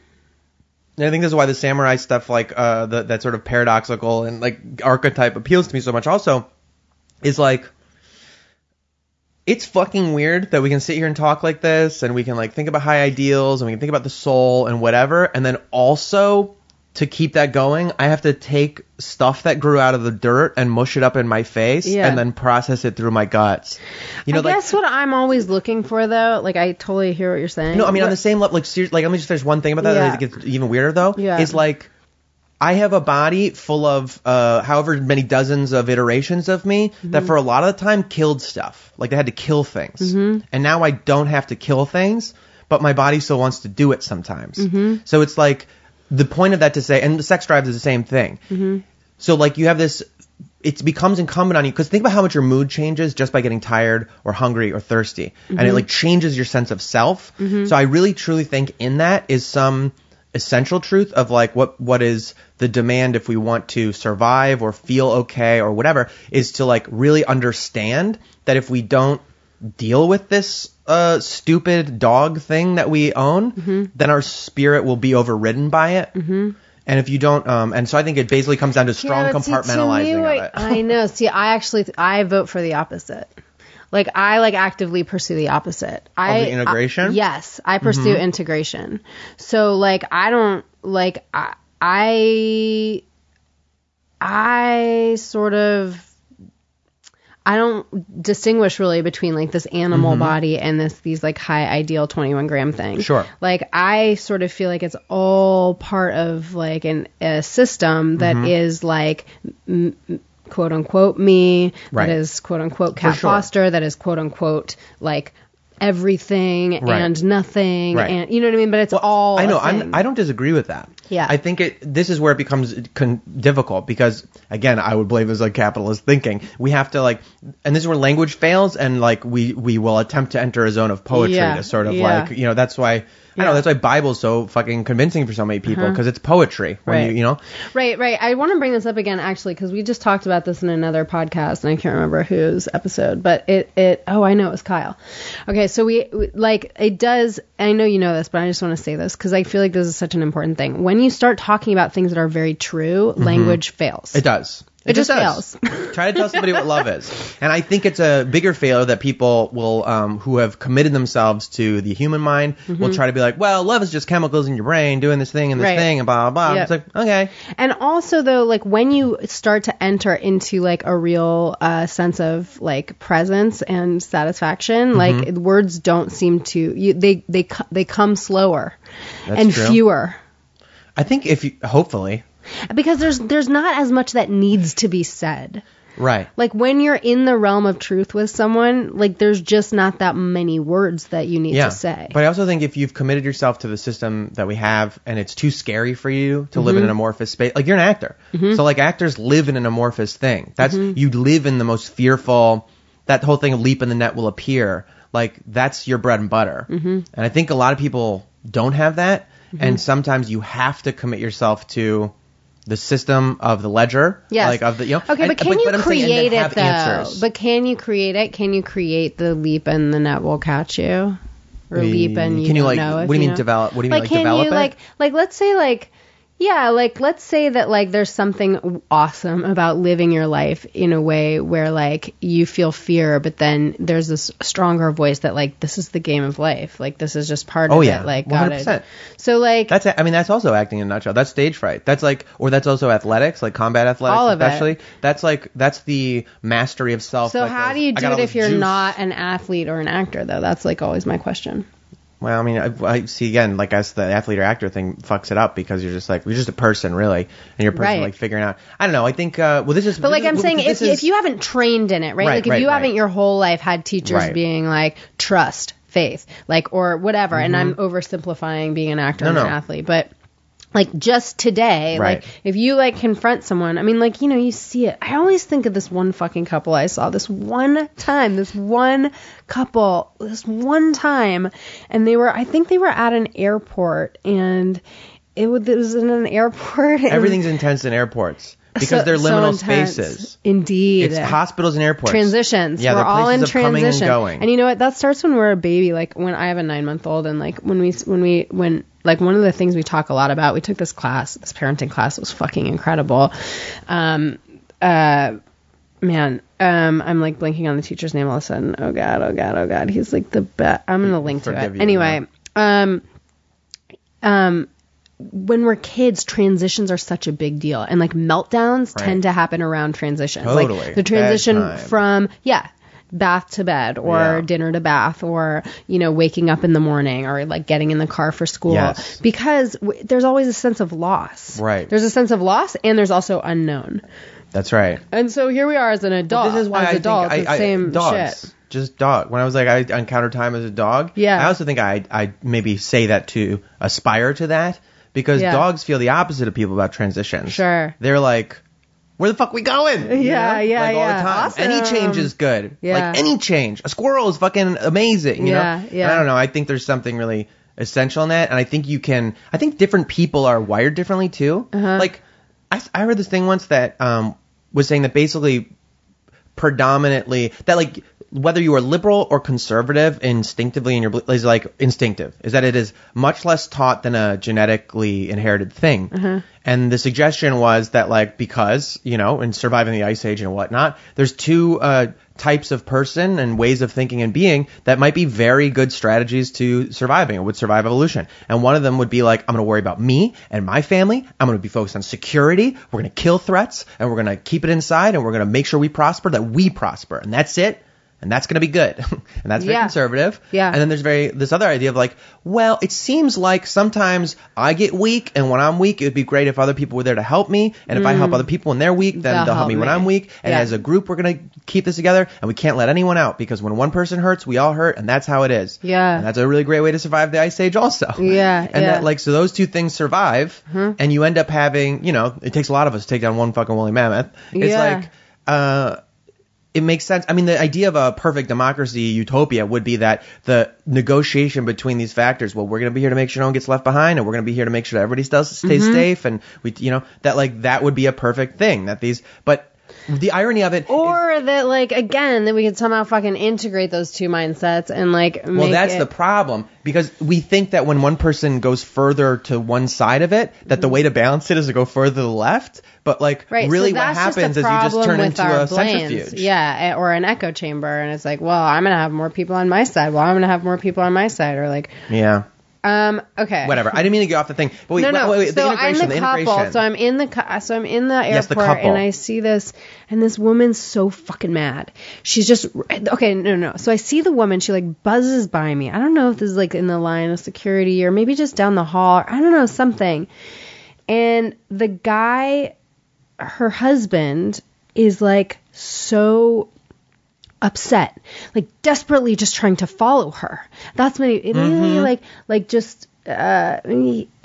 And I think this is why the samurai stuff, like uh, the, that sort of paradoxical and like archetype, appeals to me so much. Also, is like it's fucking weird that we can sit here and talk like this, and we can like think about high ideals, and we can think about the soul and whatever, and then also to keep that going, I have to take stuff that grew out of the dirt and mush it up in my face, Yeah. and then process it through my guts. You know, I like guess what I'm always looking for, though, like I totally hear what you're saying. no, I mean on the same level, like serious, like let me just finish one thing about that. Yeah. that I think it's even weirder though. Yeah. Is like I have a body full of uh, however many dozens of iterations of me that Mm-hmm. for a lot of the time killed stuff. Like they had to kill things, Mm-hmm. and now I don't have to kill things. but my body still wants to do it sometimes. Mm-hmm. So it's like the point of that to say, and the sex drive is the same thing. Mm-hmm. So like you have this, it becomes incumbent on you because think about how much your mood changes just by getting tired or hungry or thirsty, and Mm-hmm. it like changes your sense of self. So I really truly think in that is some essential truth of like what what is the demand if we want to survive or feel okay or whatever is to like really understand that if we don't deal with this uh stupid dog thing that we own Mm-hmm. then our spirit will be overridden by it mm-hmm. and if you don't um and so i think it basically comes down to strong Yeah, but see, compartmentalizing me, of it I know. See, I actually I vote for the opposite. Like I like actively pursue the opposite. I the integration? Mm-hmm. I- yes, I pursue integration. So like I don't like I I I sort of I don't distinguish really between like this animal body and this these like high ideal 21 gram thing. Mm-hmm. Sure. Like I sort of feel like it's all part of like an a system that is Mm-hmm. like m- quote unquote me Right. that is quote unquote Cat sure. Foster that is quote unquote like everything Right. and nothing Right. and you know what I mean but it's all I know. I'm, I don't disagree with that. Yeah. I think it. This is where it becomes con- difficult because again, I would blame this on capitalist thinking. We have to like, and this is where language fails, and like we we will attempt to enter a zone of poetry Yeah. to sort of Yeah. like you know that's why. I Yeah. know that's why Bible's so fucking convincing for so many people because it's poetry. When Right. you you know Right, right. I want to bring this up again actually because we just talked about this in another podcast and I can't remember whose episode, but it it oh I know it was Kyle. Okay, so we like it does. I know you know this, but I just want to say this because I feel like this is such an important thing. When you start talking about things that are very true, language fails. Mm-hmm. it does. It just just does. Try to tell somebody what love is, and I think it's a bigger failure that people will, um, who have committed themselves to the human mind, will try to be like, well, love is just chemicals in your brain doing this thing and this Mm-hmm. Right. thing and blah blah blah. Yep. It's like okay, And also though, like when you start to enter into like a real uh, sense of like presence and satisfaction, Mm-hmm. like words don't seem to you, they they they come slower That's and true. fewer I think if you, hopefully, because there's there's not as much that needs to be said. right. Like when you're in the realm of truth with someone, like there's just not that many words that you need Yeah, to say. but I also think if you've committed yourself to the system that we have, and it's too scary for you to live in Mm-hmm. an amorphous space, like you're an actor, so like actors live in an amorphous thing. That's Mm-hmm. you live in the most fearful. That whole thing of leap in the net will appear. Like that's your bread and butter. Mm-hmm. And I think a lot of people don't have that, Mm-hmm. and sometimes you have to commit yourself to the system of the ledger, Yes. like of the you know. Okay, and- but can you I'm saying, create it though? answers. But can you create it? Can you create the leap and the net will catch you? Or leap and you Can you, like- know what do you mean know? develop- what do you mean, like, can develop you it? like like let's say like yeah, like let's say that like there's something awesome about living your life in a way where like you feel fear, but then there's this stronger voice that like this is the game of life, like this is just part Oh, of yeah. it, like got it. 100%. So like That's I mean that's also acting in a nutshell. That's stage fright. That's like or that's also athletics, like combat athletics All of it. especially. That's like that's the mastery of self. so like how those- do you do it if you're juice. not an athlete or an actor though? That's like always my question. Well, I mean, I, I see again, like as the athlete or actor thing fucks it up because you're just like you're just a person really, and you're a person Right. like figuring out. I don't know. I think uh, well, this is. But like I'm saying, if, is, if you haven't trained in it, right? Right, like if right, you haven't your whole life had teachers being like trust, faith, like or whatever, and I'm oversimplifying being an actor Mm-hmm. No, an athlete, but like just today, Right. like if you like confront someone, I mean, like you know, you see it. I always think of this one fucking couple I saw this one time, this one couple, this one time, and they were, I think they were at an airport, and it was, in an airport. everything's intense in airports because so- they're so liminal intense. spaces. Indeed. It's hospitals and airports. transitions. Yeah, we're they're all in transition. and going. you know what? That starts when we're a baby. Like when I have a nine month old, and like when we when we when like one of the things we talk a lot about. We took this class, this parenting class. Was fucking incredible. Um, uh, man, um, I'm like blinking on the teacher's name all of a sudden. Oh god, oh god, oh god. He's like the best. I'm gonna link to Forgive it anyway. Um, um, when we're kids, transitions are such a big deal, and like meltdowns Right. tend to happen around transitions. Totally. Like the transition from yeah, bath to bed or Yeah. dinner to bath or you know waking up in the morning or like getting in the car for school Yes. because w- there's always a sense of loss. Right. There's a sense of loss and there's also unknown. That's right. And so here we are as an adult. this is why as I adults, think I, I, same dogs. shit. just dog. When I was like I encountered time as a dog. Yeah. I also think I I maybe say that to aspire to that because Yeah. dogs feel the opposite of people about transitions. Sure. They're like. Where the fuck we going? You Yeah, know? yeah, like all the time. Any change is good. Yeah. Like any change. A squirrel is fucking amazing. You Yeah, know? yeah. And I don't know. I think there's something really essential in that, and I think you can. I think different people are wired differently too. Uh-huh. Like I, I heard this thing once that um was saying that basically predominantly that like whether you are liberal or conservative instinctively in your is like instinctive is that it is much less taught than a genetically inherited thing and the suggestion was that like because you know in surviving the ice age and whatnot there's two uh types of person and ways of thinking and being that might be very good strategies to surviving would survive evolution. And one of them would be like, I'm going to worry about me and my family. I'm going to be focused on security. We're going to kill threats and we're going to keep it inside and we're going to make sure we prosper, that we prosper. And that's it. And that's going to be good. and that's very Yeah. conservative. Yeah. And then there's very, this other idea of like, well, it seems like sometimes I get weak and when I'm weak, it would be great if other people were there to help me. And if I help other people when they're weak, then Mm. They'll they'll help help me when. I'm weak. And Yeah. as a group, we're going to keep this together and we can't let anyone out because when one person hurts, we all hurt and that's how it is. Yeah. And that's a really great way to survive the ice age also. Yeah, And yeah. that like, so those two things survive and you end up having, you know, it takes a lot of us to take down one fucking woolly mammoth. It's like, uh, it makes sense. I mean, the idea of a perfect democracy utopia would be that the negotiation between these factors. Well, we're going to be here to make sure no one gets left behind, and we're going to be here to make sure that everybody stays stays Mm-hmm. safe, and we, you know, that like that would be a perfect thing. That these, but the irony of it Or that like again that we could somehow fucking integrate those two mindsets and like well, that's it, the problem because we think that when one person goes further to one side of it, that the way to balance it is to go further to the left. But like, Right, really, so what happens is you just turn into a brains. centrifuge. Yeah, eh, or an echo chamber, and it's like, well, I'm gonna have more people on my side. Well, I'm gonna have more people on my side, or like, Yeah. Um, okay, Whatever. I didn't mean to get off the thing. But wait, no, no. wait, wait, so the I'm integration, the the couple. integration. So I'm in the cu- so I'm in the airport Yes, the and I see this and this woman's so fucking mad. She's just okay. No, no. So I see the woman. She like buzzes by me. I don't know if this is like in the line of security or maybe just down the hall. I don't know something. And the guy, her husband, is like so upset, like desperately just trying to follow her. That's he immediately like like just uh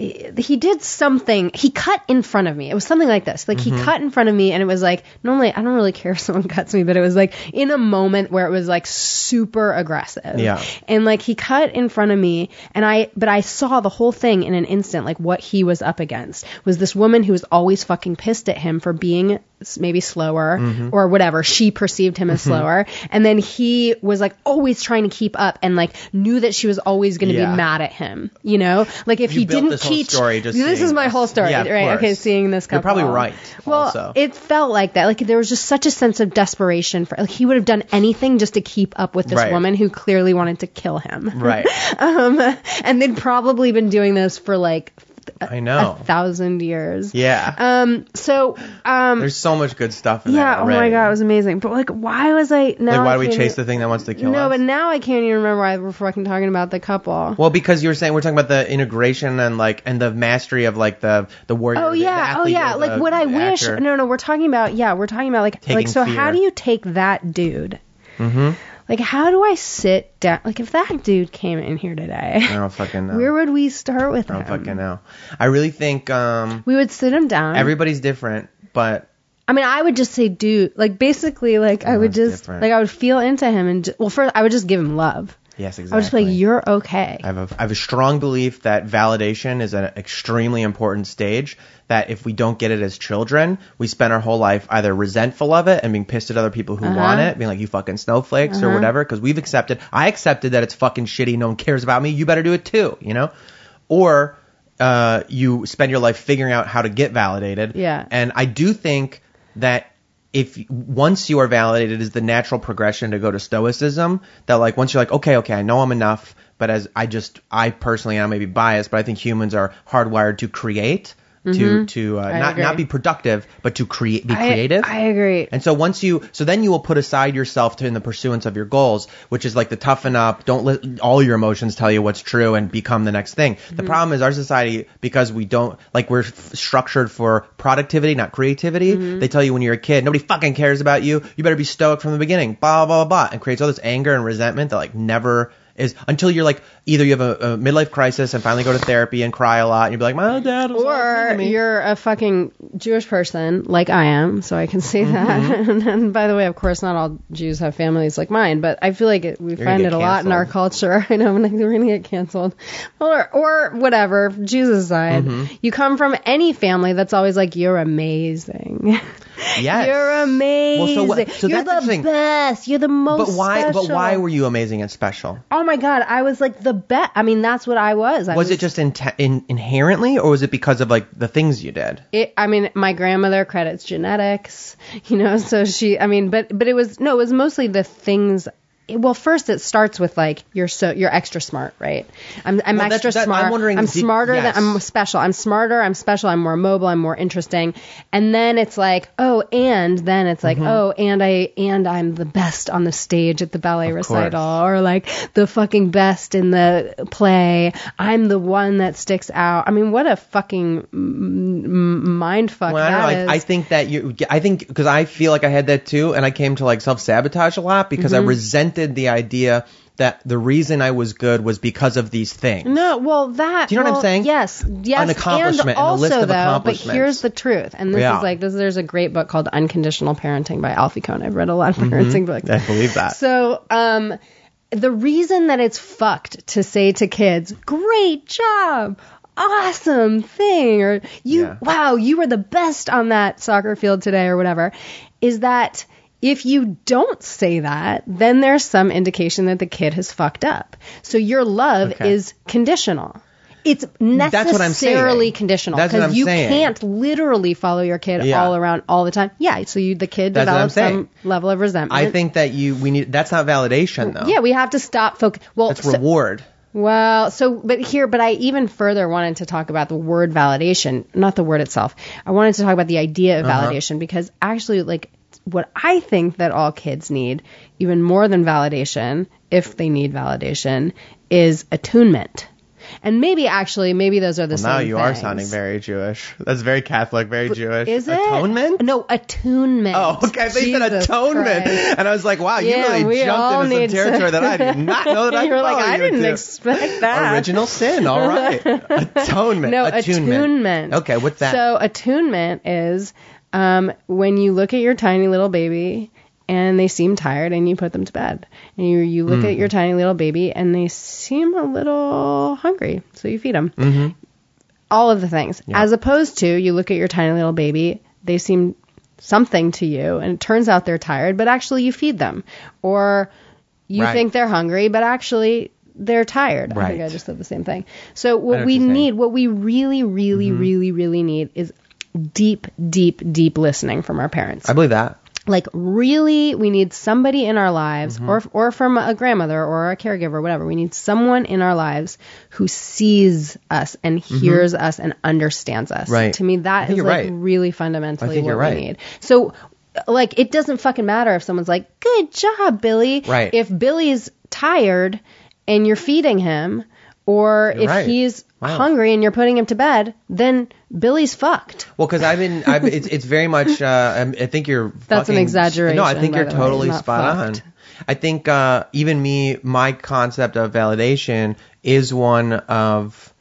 he, did something he cut in front of me. It was something like this. Like he cut in front of me and it was like normally i don't really care if someone cuts me but it was like in a moment where it was like super aggressive. Yeah. and like he cut in front of me and i but i saw the whole thing in an instant like what he was up against. Was this woman who was always fucking pissed at him for being maybe slower or whatever. She perceived him as slower. And then he was like always trying to keep up and like knew that she was always going to Yeah. be mad at him you know? Like if You he didn't teach story just this seeing is my whole story Yeah, right okay seeing this couple. You're probably right, well also. it felt like that like there was just such a sense of desperation for like he would have done anything just to keep up with this Right. woman who clearly wanted to kill him right. um, and they'd probably been doing this for like I know. a thousand years. Yeah. Um. So. Um. There's so much good stuff in Yeah. there Oh my god, it was amazing. But like, why was I now? Like, why do we chase even- the thing that wants to kill No, us? No, but now I can't even remember why we're fucking talking about the couple. well, because you were saying we're talking about the integration and like and the mastery of like the the warrior. Oh yeah, oh yeah. Like what I wish. actor. No, no. We're talking about yeah. We're talking about like Taking like so. How do you take that dude? Mhm. Like how do I sit down? Like if that dude came in here today, I don't fucking know. where would we start with him? I don't him? fucking know. I really think um We would sit him down. everybody's different, but I mean, I would just say, dude, like basically, like I would just, different. like I would feel into him, and ju- well, first I would just give him love. Yes, exactly. I was just like, you're okay. I have a, I have a strong belief that validation is an extremely important stage. That if we don't get it as children, we spend our whole life either resentful of it and being pissed at other people who want Uh-huh. it, being like you fucking snowflakes or whatever, because we've accepted. I accepted that it's fucking shitty. No one cares about me. You better do it too. You know, or uh, you spend your life figuring out how to get validated. Yeah. And I do think that if once you are validated is the natural progression to go to stoicism that like once you're like okay okay I know I'm enough but as I just I personally I may be biased but I think humans are hardwired to create to to uh, not Mm-hmm. agree. not be productive, but to create be creative. I, agree. And so once you, so then you will put aside yourself to in the pursuance of your goals, which is like the toughen up, don't let all your emotions tell you what's true and become the next thing. Mm-hmm. The problem is our society, because we don't, like we're f- structured for productivity, not creativity. Mm-hmm. They tell you when you're a kid, nobody fucking cares about you. You better be stoic from the beginning, blah, blah, blah, blah, and creates all this anger and resentment that like never is until you're like, either you have a, a midlife crisis and finally go to therapy and cry a lot and you'll be like, my dad was or me." you're a fucking Jewish person like I am, so I can say that. Mm-hmm. and, by the way, of course, not all Jews have families like mine, but I feel like it, we gonna find it a lot in our culture. I know gonna, we're gonna get canceled, or or whatever. Jews aside, Mm-hmm. you come from any family that's always like you're amazing. Yes. You're amazing. Well, so what- so you're the the best. You're the most. But why, but why were you amazing and special? Oh my god, I was like the best. I mean, that's what I was. I was it just in, in, inherently, or was it because of like the things you did? it, I mean, my grandmother credits genetics, you know, so she, I mean, but, but it was, no, it was mostly the things. Well, first it starts with like you're so you're extra smart, right? I'm I'm Well, that's- extra that- I'm smart. wondering, I'm smarter yes. than I'm special. I'm smarter. I'm special. I'm more mobile. I'm more interesting. And then it's like, oh, and then it's Mm-hmm. like, oh, and I and I'm the best on the stage at the ballet Of recital, course. or like the fucking best in the play. I'm the one that sticks out. I mean, what a fucking mm, mind fuck Well, I don't know. that I, I think that you, I think because I feel like I had that too, and I came to like self sabotage a lot because Mm-hmm. I resented the idea that the reason I was good was because of these things. No, well, that. Do you know what I'm saying? Yes, yes. An accomplishment and and a also, list of though, but here's the truth, and this Yeah. is like this. There's a great book called Unconditional Parenting by Alfie Kohn. I've read a lot of parenting books. Mm-hmm. I believe that. So, um, the reason that it's fucked to say to kids, "Great job." Awesome thing, or you, Yeah. wow, you were the best on that soccer field today, or whatever, is that if you don't say that, then there's some indication that the kid has fucked up. So your love Okay. is conditional. It's That's what I'm necessarily saying. conditional because you saying. can't literally follow your kid Yeah. all around all the time. Yeah, so you the kid That's develops some level of resentment. I think that you, we need, that's not validation though. Yeah, we have to stop focus. Well, That's so- reward. well, so but here, but I even further wanted to talk about the word validation, not the word itself. I wanted to talk about the idea of Uh-huh. validation because actually, like, what I think that all kids need, even more than validation, if they need validation, is attunement. And maybe actually, maybe those are the same Now you are sounding very Jewish. That's very Catholic, very Jewish. Is it Atonement? No, attunement. Oh, okay. I thought you said atonement, Christ. and I was like, "Wow, Yeah, you really jumped into some territory to- that I did not know that I you were like, I didn't into." expect that. Original sin. All right. Atonement. No, attunement. attunement. Okay, what's that? So attunement is um, when you look at your tiny little baby and they seem tired and you put them to bed. And you, you look Mm-hmm. at your tiny little baby and they seem a little hungry, so you feed them. mm-hmm. All of the things. As opposed to you look at your tiny little baby, they seem something to you and it turns out they're tired, but actually you feed them. Or you Right. think they're hungry, but actually they're tired. I think Right. I just said the same thing. So what what we need, what we really, really, Mm-hmm. really, really need is deep, deep, deep listening from our parents. I believe that. Like really, we need somebody in our lives, Mm-hmm. or or from a grandmother or a caregiver, whatever. We need someone in our lives who sees us and hears us and understands us. Mm-hmm. Right. To me, that is like right. really fundamentally what we right. need. So, like, it doesn't fucking matter if someone's like, "Good job, Billy." Right. If Billy's tired and you're feeding him, or You're if right. he's Wow. hungry and you're putting him to bed, then Billy's fucked. Well, because I've been, I've, it's, it's very much. Uh, I'm- think you're. That's an exaggeration, No, I think you're the way. totally spot fucked. on. I think uh, even me, my concept of validation is one of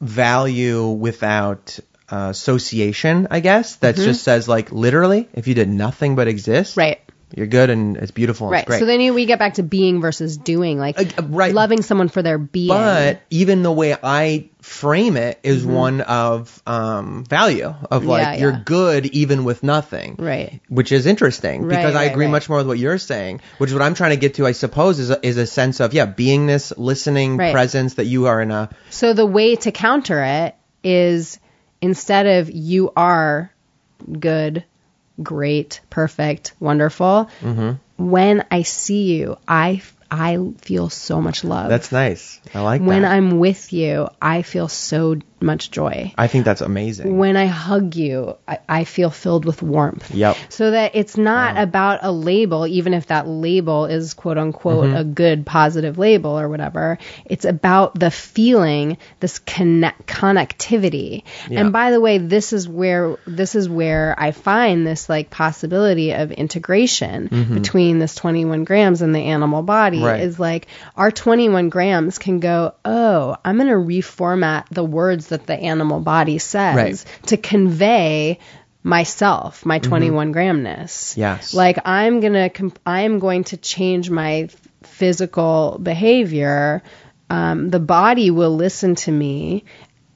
value without uh, association. I guess that just says like literally, if you did nothing but exist, Mm-hmm. Right. You're good and it's beautiful. And Right. It's great. So then you, we get back to being versus doing, like Uh, right. loving someone for their being. But even the way I frame it is one of um, value of like Mm-hmm. Yeah, you're good even with nothing. Right. Which is interesting Right, because I agree much more with what you're saying, which is what I'm trying to get to, I suppose, is a, is a sense of, yeah, beingness, listening, presence, that you are in a, So the way to counter it is instead of you are good, great, perfect, wonderful, Mm-hmm. when I see you, I I feel so much love. That's nice. I like when that. I'm with you, I feel so much joy. I think that's amazing. When I hug you, I, I feel filled with warmth. Yep. So that it's not about a label, even if that label is quote unquote Mm-hmm. a good positive label or whatever. It's about the feeling, this connect connectivity. Yeah. And by the way, this is where this is where I find this like possibility of integration between this 21 grams and the animal body Mm-hmm. Right. is like our 21 grams can go, oh, I'm going to reformat the words that the animal body says Right. to convey myself, my 21 gramness. Yes. Like I'm going to comp- I'm going to change my physical behavior. Um, the body will listen to me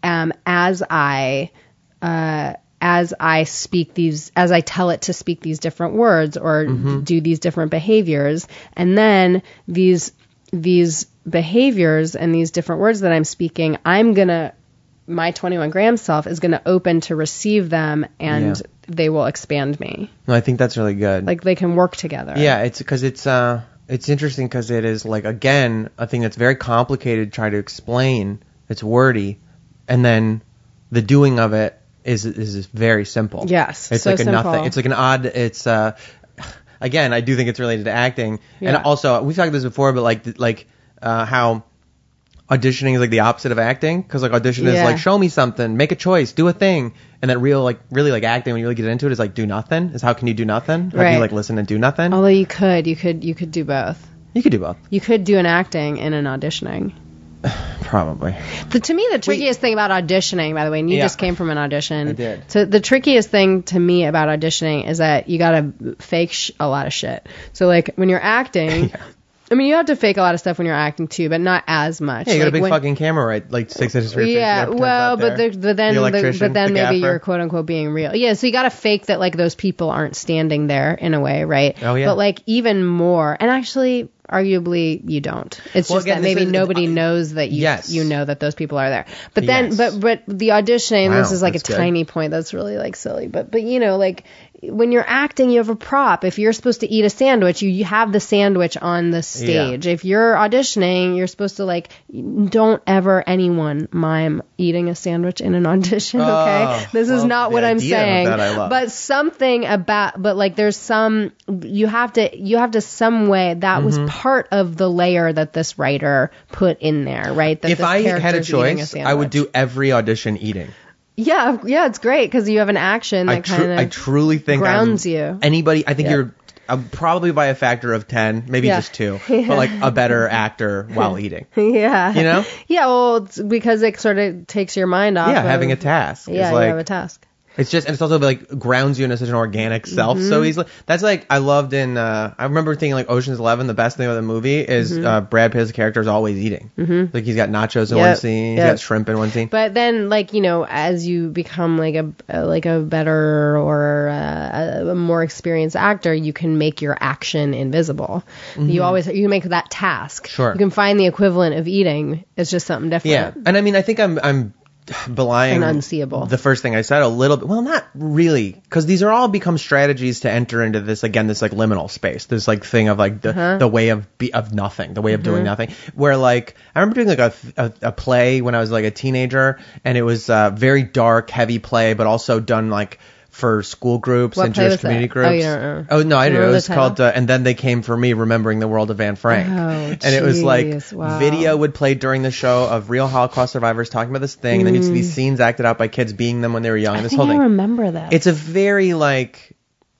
um, as I uh, as I speak these, as I tell it to speak these different words or do these different behaviors, and then these these behaviors and these different words that I'm speaking, I'm gonna my 21 gram self is gonna open to receive them, and Yeah. they will expand me. no, I think that's really good. Like they can work together. Yeah, it's because it's uh it's interesting because it is like again a thing that's very complicated to try to explain. It's wordy, and then the doing of it is is very simple. Yes, it's so like a simple. nothing. It's like an odd. It's uh again I do think it's related to acting, and also we've talked about this before, but like like uh how. Auditioning is like the opposite of acting because like audition is Yeah. like show me something, make a choice, do a thing, and then real like really like acting when you really get into it is like do nothing. Is how can you do nothing? How can Right. you like listen and do nothing? Although you could, you could, you could do both. You could do both. You could do an acting and an auditioning. Probably. The, to me, the trickiest thing about auditioning, by the way, and you Yeah. just came from an audition. I did. So the trickiest thing to me about auditioning is that you gotta fake sh- a lot of shit. So like when you're acting, I mean, you have to fake a lot of stuff when you're acting too, but not as much. Yeah, you got a big when- fucking camera right, like six inches from your face. yeah, You well, but the, but then The the, but then the maybe gaffer. you're quote unquote being real. Yeah, so you got to fake that like those people aren't standing there in a way, right? Oh, yeah. But like even more, and actually, arguably, you don't. It's Well, just again, that maybe is- uh, knows that you yes. you know that those people are there. But then, Yes. but but the auditioning, Wow, this is like a good. tiny point that's really like silly, but but you know like. When you're acting, you have a prop. If you're supposed to eat a sandwich, you, you have the sandwich on the stage. If you're auditioning, you're supposed to like don't ever anyone mime eating a sandwich in an audition, okay? Oh, this is well, not what I'm saying. that I love. But something about but like there's some you have to you have to some way that was Mm-hmm. part of the layer that this writer put in there, right? That If I had a choice, I would do every audition eating. Yeah, yeah, it's great because you have an action I, that tru- kind of I truly think grounds I'm, you. Anybody, I think Yeah. you're uh, probably by a factor of ten, maybe Yeah. just two, Yeah. but like a better actor while eating. yeah, You know? Yeah, well, it's because it sort of takes your mind off. Yeah, of- having a task. Yeah, is you have a task. It's just, and it's also like grounds you in such an organic self Mm-hmm. so easily. That's like I loved in. uh I remember thinking like Ocean's Eleven. The best thing about the movie is Mm-hmm. uh Brad Pitt's character is always eating. Mm-hmm. Like he's got nachos in Yep, one scene. He's got shrimp in one scene. But then, like you know, as you become like a like a better or uh, a, a more experienced actor, you can make your action invisible. You always you make that task. Mm-hmm. Sure. You can find the equivalent of eating. It's just something different. Yeah, and I mean, I think I'm I'm belying And unseeable. the first thing I said a little bit. Well, not really, because these are all become strategies to enter into this again, this like liminal space, this like thing of like the Uh-huh. the way of be, of nothing, the way of Mm-hmm. doing nothing. Where like I remember doing like a, a a play when I was like a teenager, and it was uh, very dark, heavy play, but also done like. For school groups What and Jewish that? community Oh, groups. don't. Oh, no, I do. It was called uh, "And Then They Came for Me," remembering the world of Anne Frank. Oh, and it was like wow. video would play during the show of real Holocaust survivors talking about this thing, and then you'd see these scenes acted out by kids being them when they were young. Mm. I this think whole I thing. remember that. It's a very like,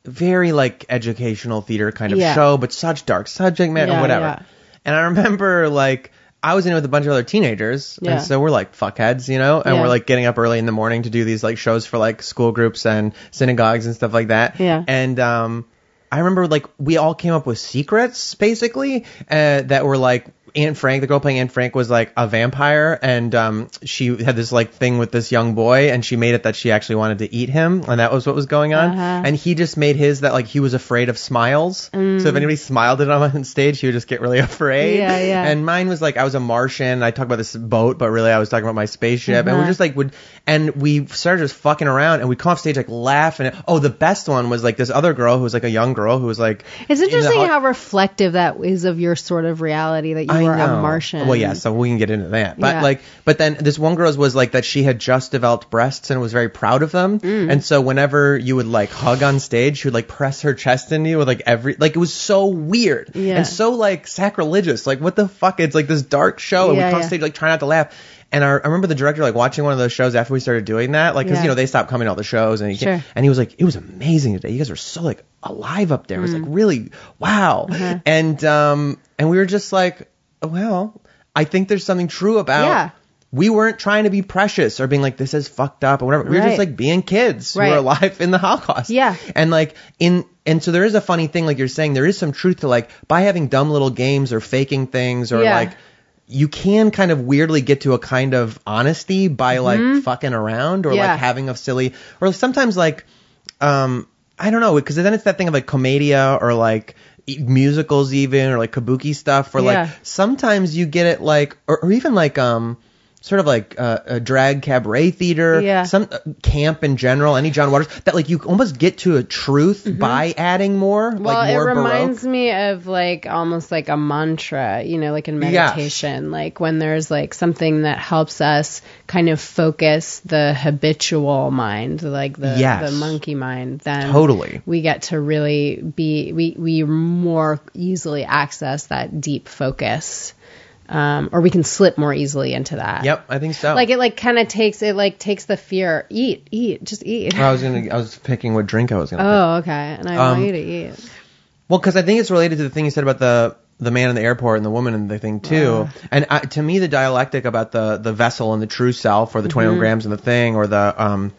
very like educational theater kind of Yeah. show, but such dark subject matter, Yeah, whatever. yeah. And I remember like. I was in it with a bunch of other teenagers, Yeah. and so we're like fuckheads, you know, and Yeah. we're like getting up early in the morning to do these like shows for like school groups and synagogues and stuff like that. Yeah. And um, I remember like we all came up with secrets basically uh, that were like Anne Frank, the girl playing Anne Frank, was like a vampire, and um, she had this like thing with this young boy, and she made it that she actually wanted to eat him, and that was what was going on. Uh-huh. And he just made his that like he was afraid of smiles, so if anybody smiled at him on stage, he would just get really afraid. Mm. Yeah, yeah. And mine was like I was a Martian. I talked about this boat, but really I was talking about my spaceship, and we Uh-huh. just like would, and we started just fucking around, and we'd come off stage like laughing. Oh, the best one was like this other girl who was like a young girl who was like. It's in the interesting how reflective that is of your sort of reality that you I are a. Martian. Well, yeah, so we can get into that. But Yeah. like, but then this one girl's was like that she had just developed breasts and was very proud of them. Mm. And so whenever you would like hug on stage, she would like press her chest into you with like every, like it was so weird Yeah. and so like sacrilegious. Like what the fuck? It's like this dark show and Yeah, we come yeah. on stage like trying not to laugh. And I, I remember the director like watching one of those shows after we started doing that, like because Yeah. you know they stopped coming to all the shows and he Sure. and he was like, it was amazing today. You guys were so like alive up there. It was Mm. like really wow. Uh-huh. And um and we were just like, well, I think there's something true about. Yeah. We weren't trying to be precious or being like this is fucked up or whatever. We were Right. just like being kids who Right. were alive in the Holocaust. Yeah. And like in and so there is a funny thing like you're saying there is some truth to like by having dumb little games or faking things or Yeah. like you can kind of weirdly get to a kind of honesty by like fucking around or Mm-hmm. Yeah. like having a silly or sometimes like um I don't know because then it's that thing of like commedia or like musicals even or like kabuki stuff where Yeah. like sometimes you get it like or, or even like um sort of like uh, a drag cabaret theater Yeah. some uh, camp in general any John Waters that like you almost get to a truth by adding more Mm-hmm. Well, like it reminds baroque me of like almost like a mantra, you know, like in Yes. meditation, like when there's like something that helps us kind of focus the habitual mind, like the Yes. the monkey mind, then Totally. we get to really be we we more easily access that deep focus. Um, or we can slip more easily into that. yep I think so Like it like kind of takes it like takes the fear. Eat, eat, just eat. I was gonna I was picking what drink I was gonna pick. Oh, okay. And I Um, want you to eat. Well, because I think it's related to the thing you said about the the man in the airport and the woman in the thing too. And I, to me, the dialectic about the the vessel and the true self, or the 21 Mm-hmm. grams and the thing, or the um,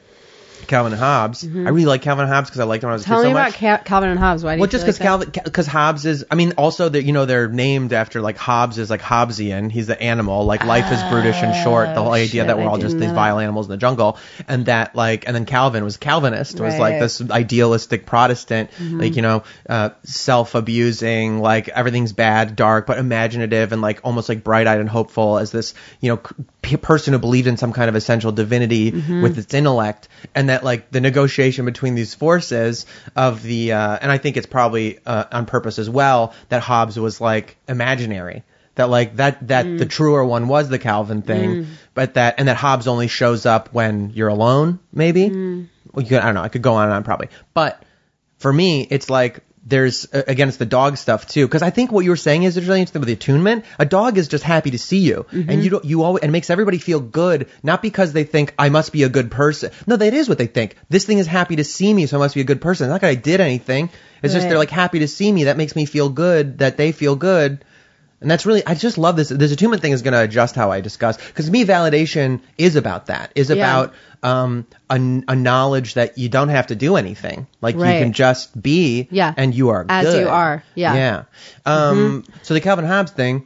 Calvin and Hobbes. I really like Calvin and Hobbes because I liked him when I was a Mm-hmm. Tell kid me so about much. Cal- Calvin and Hobbes. Why do Well, you just because like? Calvin, because Hobbes is, I mean, also that you know they're named after like Hobbes is like Hobbesian. He's the animal. Like life is brutish and short. The whole idea Oh, shit, that we're all just these vile animals in the jungle, and that like, and then Calvin was Calvinist. Was like this idealistic Protestant, Mm-hmm. like you know, uh, self-abusing, like everything's bad, dark, but imaginative and like almost like bright-eyed and hopeful as this you know p- person who believed in some kind of essential divinity Mm-hmm. with its intellect, and that like the negotiation between these forces of the, uh, and I think it's probably uh, on purpose as well that Hobbes was like imaginary. That like that that Mm. the truer one was the Calvin thing, but that and that Hobbes only shows up when you're alone, maybe. Mm. Well, you could, I don't know. I could go on and on probably, but for me, it's like there's uh, again it's the dog stuff too because I think what you were saying is there's really interesting with the attunement. A dog is just happy to see you, and you don't you always and it makes everybody feel good not because they think I must be a good person. No, that is what they think. This thing is happy to see me, so I must be a good person. It's not that I did anything. It's just they're like happy to see me. That makes me feel good. That they feel good. And that's really, I just love this. This attunement thing is going to adjust how I discuss. Because to me, validation is about that. Is Yeah. about um, a, a knowledge that you don't have to do anything. Like you can just be, Yeah. and you are As good. you are. Yeah. Mm-hmm. Yeah. Um, So the Calvin Hobbes thing,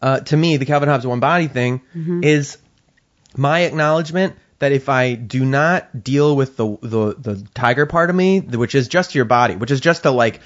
uh, to me, the Calvin Hobbes one body thing Mm-hmm. is my acknowledgement that if I do not deal with the the the tiger part of me, which is just your body, which is just the like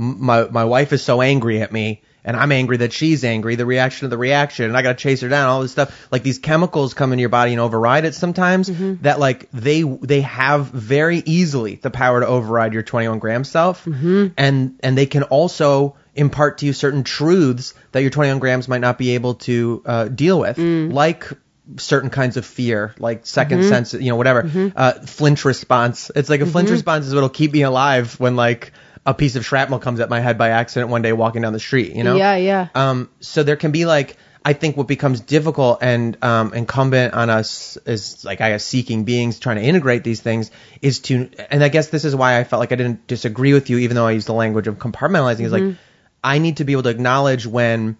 m- my my wife is so angry at me and I'm angry that she's angry, the reaction of the reaction, and I gotta chase her down, all this stuff. Like these chemicals come into your body and override it sometimes. Mm-hmm. That like they they have very easily the power to override your 21 gram self, mm-hmm. and and they can also impart to you certain truths that your 21 grams might not be able to uh, deal with, mm. like certain kinds of fear, like 2nd mm-hmm. sense, you know, whatever. Uh, flinch response. It's like a flinch response is what'll keep me alive when like a piece of shrapnel comes at my head by accident one day walking down the street, you know? Yeah, yeah. Um, so there can be like, I think what becomes difficult and um, incumbent on us as like I guess seeking beings trying to integrate these things is to, and I guess this is why I felt like I didn't disagree with you, even though I used the language of compartmentalizing. Is like I need to be able to acknowledge when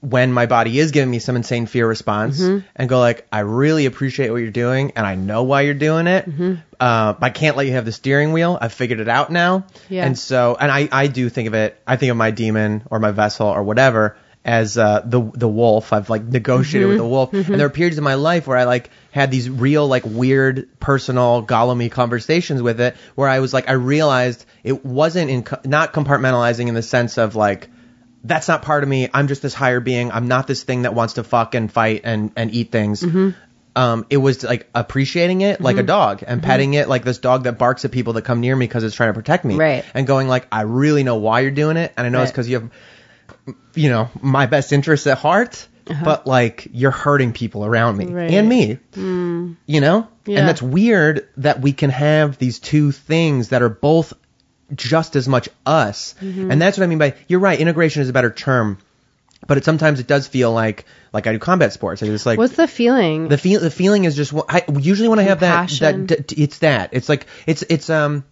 when my body is giving me some insane fear response Mm-hmm. and go like, I really appreciate what you're doing and I know why you're doing it. Mm-hmm. Uh, I can't let you have the steering wheel. I've figured it out now. Yeah. And so, and I, I do think of it, I think of my demon or my vessel or whatever as uh, the the wolf. I've like negotiated with the wolf, and there are periods in my life where I like had these real like weird personal Gollum conversations with it, where I was like, I realized it wasn't in not compartmentalizing in the sense of like that's not part of me. I'm just this higher being. I'm not this thing that wants to fuck and fight and and eat things. Mm-hmm. Um, it was like appreciating it like a dog and petting it like this dog that barks at people that come near me because it's trying to protect me. Right. And going like, I really know why you're doing it, and I know it's because you have, you know, my best interests at heart. But like, you're hurting people around me Uh-huh. Right. and me. You know. Yeah. And that's weird that we can have these two things that are both just as much us. Mm-hmm. And that's what I mean by you're right. Integration is a better term, but it sometimes it does feel like like I do combat sports. I just like What's the feeling? the feel the feeling is just I usually when I have that that d- it's that it's like it's it's um.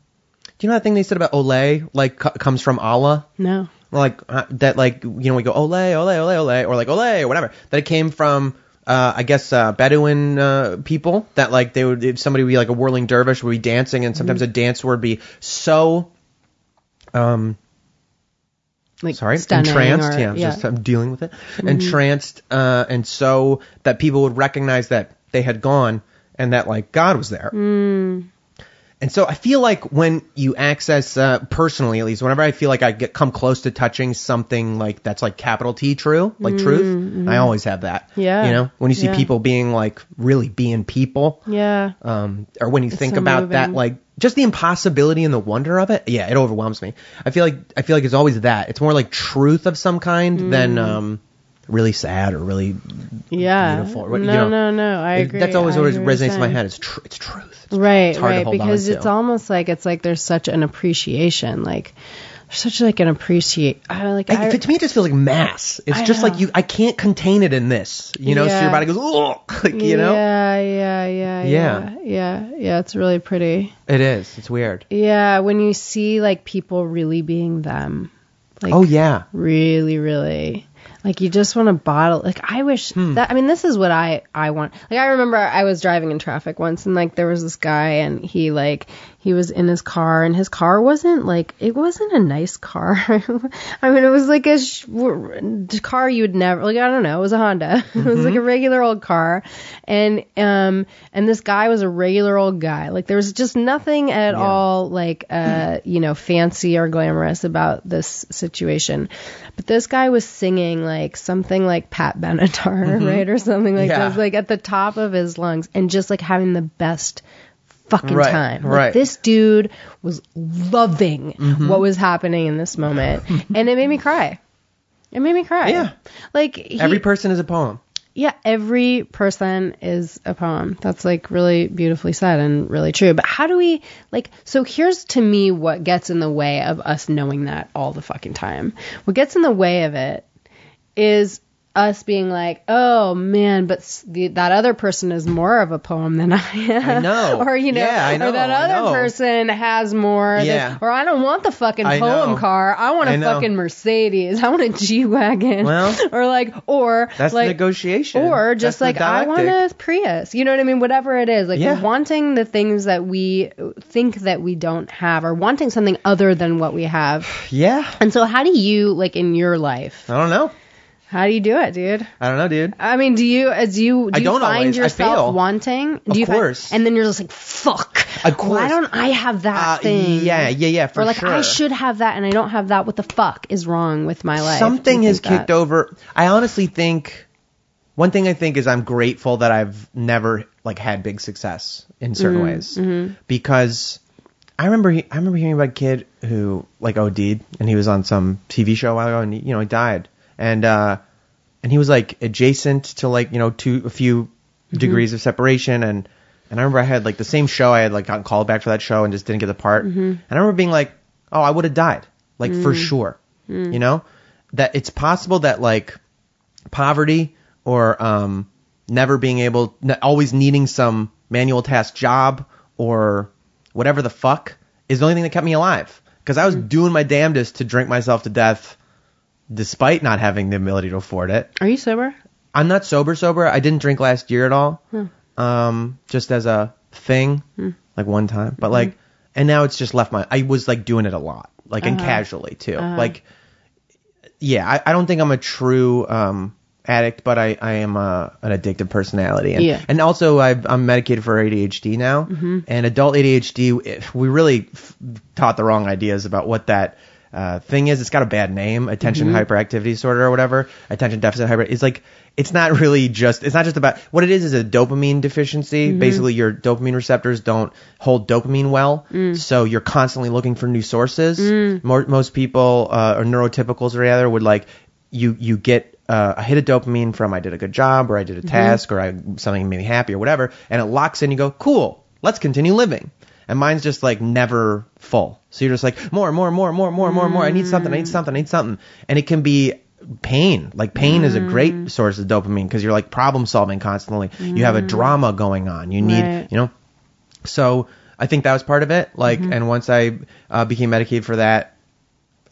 Do you know that thing they said about ole like co- comes from Allah? no. like uh, that like you know we go ole ole ole ole or like ole or whatever that it came from uh, I guess uh, Bedouin uh, people that like they would if somebody would be like a whirling dervish would be dancing and sometimes a dance would be so um Like sorry entranced or- yeah, just I'm dealing with it entranced uh, and so that people would recognize that they had gone and that like God was there and so I feel like when you access, uh, personally at least, whenever I feel like I get come close to touching something like that's like capital T true, like truth, I always have that. Mm-hmm. Yeah. You know, when you see Yeah. people being like really being people, Yeah. um, or when you think so about that, like just the impossibility and the wonder of it, yeah, it overwhelms me. I feel like I feel like it's always that. It's more like truth of some kind Mm. than um, really sad or really Yeah. beautiful. no, you know. no, no. I agree. That's always I what hear what you're resonates in my head. It's tr- it's truth. It's, Right, it's hard to right. Because it's almost like it's like there's such an appreciation, like such like an appreciate. I like. I, I, to me, it just feels like mass. It's I just know. like you. I can't contain it in this. You know, so your body goes, Ugh, like you know. Yeah, yeah, yeah, Yeah. yeah, yeah, yeah. It's really pretty. It is. It's weird. Yeah, when you see like people really being them, like oh yeah. really, really. Like you just want to bottle. Like I wish Hmm. that. I mean, this is what I I want. Like I remember I was driving in traffic once, and like there was this guy, and he like he was in his car, and his car wasn't like it wasn't a nice car. I mean, it was like a sh- car you would never like. I don't know. It was a Honda. it was like a Mm-hmm. regular old car, and um and this guy was a regular old guy. Like there was just nothing at all like uh you know fancy or glamorous about this situation. But this guy was singing like something like Pat Benatar, right, or something like Mm-hmm. Yeah. this, like at the top of his lungs, and just like having the best fucking Right, time. Like, right. this dude was loving Mm-hmm. what was happening in this moment, and it made me cry. It made me cry. Yeah. Like he, Every person is a poem. yeah, every person is a poem. That's like really beautifully said and really true. But how do we like so here's to me what gets in the way of us knowing that all the fucking time. What gets in the way of it is us being like, "Oh man, but the, that other person is more of a poem than I am." I know. or you know, Yeah, know, or that other person has more than- Yeah. or I don't want the fucking I poem know. car. I want a I fucking Mercedes. I want a G-Wagon. Well, or like or That's like negotiation. or just That's like I want a Prius. You know what I mean? Whatever it is, like Yeah. wanting the things that we think that we don't have, or wanting something other than what we have. Yeah. And so, how do you like in your life? I don't know. How do you do it, dude? I don't know, dude. I mean, do you as you do I you find always. I yourself wanting? Do Of you find- course. and then you're just like, fuck. Of course. Why don't I have that Uh, thing? yeah, yeah, yeah, for or like sure. I should have that and I don't have that. What the fuck is wrong with my life? Something has think kicked that? over. I honestly think one thing I think is I'm grateful that I've never like had big success in certain Mm-hmm, ways because I remember he, I remember hearing about a kid who like OD'd and he was on some TV show a while ago and he, you know he died and uh and he was like adjacent to like you know two a few Mm-hmm. degrees of separation and and I remember I had like the same show I had like gotten called back for that show and just didn't get the part Mm-hmm. and I remember being like oh I would have died like for Mm. sure you know that it's possible that like poverty or um, never being able, always needing some manual task job or whatever the fuck is the only thing that kept me alive. Because I was doing my damnedest to drink myself to death, despite not having the ability to afford it. Are you sober? I'm not sober sober. I didn't drink last year at all. Hmm. Um, just as a thing, like one time. But like, and now it's just left my. I was like doing it a lot, like and casually too. Like, yeah, I, I don't think I'm a true um, addict, but I, I am a, an addictive personality. And, Yeah. and also I've, I'm medicated for ADHD now. Mm-hmm. And adult ADHD, we really f- taught the wrong ideas about what that uh, thing is. It's got a bad name, attention hyperactivity disorder or whatever, attention deficit hyper. It's like it's not really just it's not just about what it is is a dopamine deficiency. Basically, your dopamine receptors don't hold dopamine well, so you're constantly looking for new sources. More, most people uh, or neurotypicals or rather would like you you get uh, a hit of dopamine from I did a good job or I did a task or I something made me happy or whatever, and it locks in. You go cool, let's continue living. And mine's just like never full. So you're just like more, more, more, more, more, more, more. I need something. I need something. I need something. And it can be pain. Like pain is a great source of dopamine because you're like problem solving constantly. You have a drama going on. You need, Right. you know. So I think that was part of it. Like, and once I uh, became medicated for that,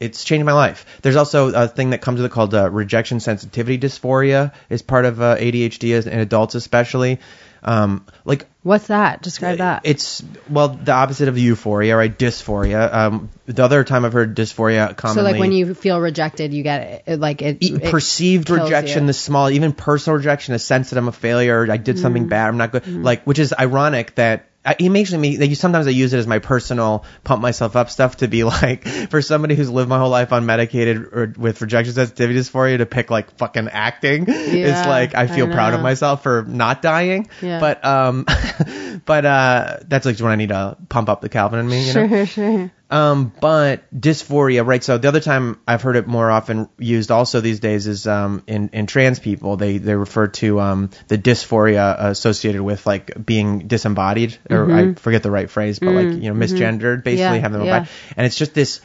it's changed my life. There's also a thing that comes with it called uh, rejection sensitivity dysphoria. Is part of uh, ADHD as- in adults especially. Um, like What's that? Describe that. it's well the opposite of euphoria, right? Dysphoria. Um, the other time I've heard dysphoria commonly. so like when you feel rejected, you get it, like it, it perceived rejection, you. the small, even personal rejection, a sense that I'm a failure, I did Mm. something bad, I'm not good. Like, which is ironic that it makes me. That you sometimes I use it as my personal pump myself up stuff to be like for somebody who's lived my whole life on medicated or with rejection sensitivity dysphoria to pick like fucking acting. it's like I feel I proud of myself for not dying. Yeah. But um, but uh, that's like when I need to pump up the Calvin in me. You know? Sure, sure. Um, but dysphoria, right? So the other time I've heard it more often used also these days is um, in in trans people. They they refer to um, the dysphoria associated with like being disembodied, or I forget the right phrase, but like you know misgendered, basically Yeah, having them yeah. And it's just this.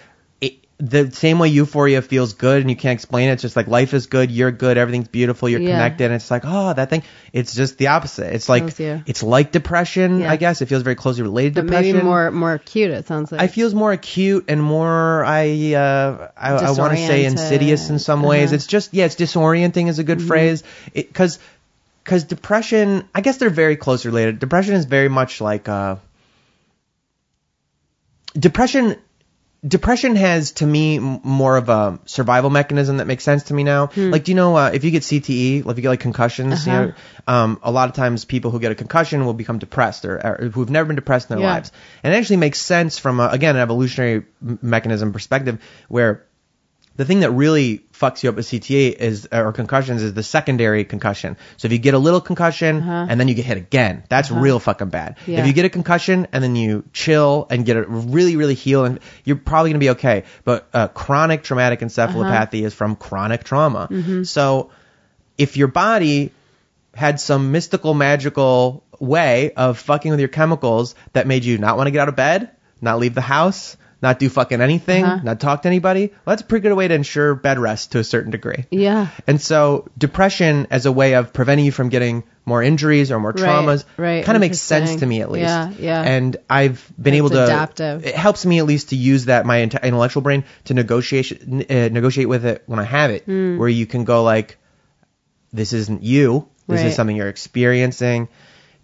The same way euphoria feels good and you can't explain it. It's just like life is good, you're good, everything's beautiful, you're Yeah. connected. And it's like, oh, that thing. It's just the opposite. It's like it's like depression, Yeah. I guess. It feels very closely related to depression. maybe more more acute. It sounds like. I feels more acute and more I uh, I, I want to say insidious in some ways. Uh-huh. It's just yeah, it's disorienting is a good phrase. Because because depression, I guess they're very close related. Depression is very much like uh, depression. Depression has to me m- more of a survival mechanism that makes sense to me now. Like, do you know uh, if you get CTE, like if you get like concussions, you know, um, a lot of times people who get a concussion will become depressed or, or who've never been depressed in their Yeah. lives. And it actually makes sense from a, again an evolutionary m- mechanism perspective where the thing that really fucks you up with CTE is uh, or concussions is the secondary concussion. So if you get a little concussion uh-huh. and then you get hit again, that's uh-huh. real fucking bad. Yeah. If you get a concussion and then you chill and get it really really heal and you're probably gonna be okay. But uh, chronic traumatic encephalopathy uh-huh. is from chronic trauma. Mm-hmm. So if your body had some mystical magical way of fucking with your chemicals that made you not want to get out of bed, not leave the house, not do fucking anything, Uh-huh. not talk to anybody, well, that's a pretty good way to ensure bed rest to a certain degree. yeah. And so depression as a way of preventing you from getting more injuries or more traumas right, kind of makes sense to me at least. Yeah, yeah. And I've been It's able to adaptive. it helps me at least to use that my intellectual brain to negotiate uh, negotiate with it when I have it where you can go like this isn't you. This. Right. is something you're experiencing.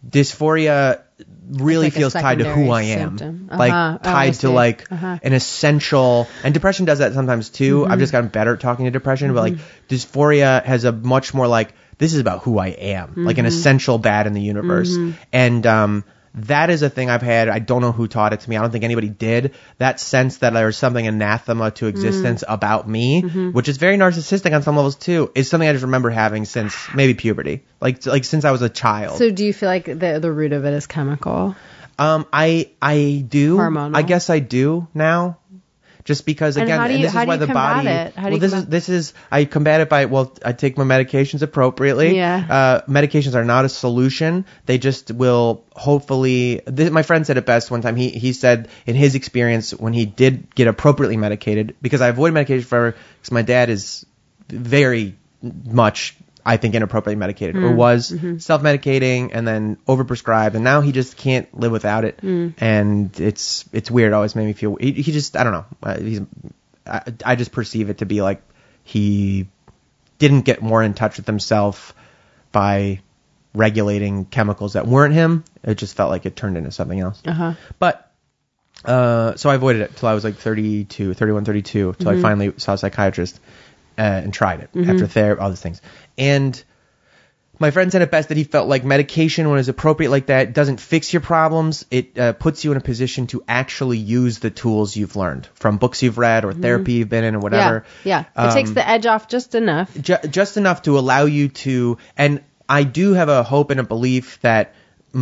Dysphoria really like feels tied to who I am. Like Uh-huh. Oh, I tied to like Uh-huh. an essential and depression does that sometimes too. Mm-hmm. I've just gotten better at talking to depression, but like dysphoria has a much more like this is about who I am, like Mm-hmm. an essential bad in the universe. And um that is a thing I've had. I don't know who taught it to me. I don't think anybody did. That sense that there's something anathema to existence Mm-hmm. about me, which is very narcissistic on some levels too, is something I just remember having since maybe puberty. Like like since I was a child. So do you feel like the the root of it is chemical? Um, I I do. Hormonal? I guess I do now. Just because And again, do you- this how is why the body. it? How do well, you this is this is I combat it by well, I take my medications appropriately. Yeah. Uh, medications are not a solution. They just will hopefully. This, my friend said it best one time. He he said in his experience when he did get appropriately medicated because I avoid medication forever because my dad is very much I think inappropriately medicated or was self-medicating and then overprescribed and now he just can't live without it and it's it's weird it always made me feel he, he just I don't know uh, he's I, I just perceive it to be like he didn't get more in touch with himself by regulating chemicals that weren't him it just felt like it turned into something else Uh-huh. but uh, so I avoided it till I was like 32, 31, 32, till I finally saw a psychiatrist. uh, and tried it Mm-hmm. after therapy, all these things. And my friend said it best that he felt like medication, when it's appropriate like that, doesn't fix your problems. It uh, puts you in a position to actually use the tools you've learned from books you've read or therapy you've been in or whatever. Mm-hmm. Yeah, yeah. It takes Um, the edge off just enough. ju- just enough to allow you to and I do have a hope and a belief that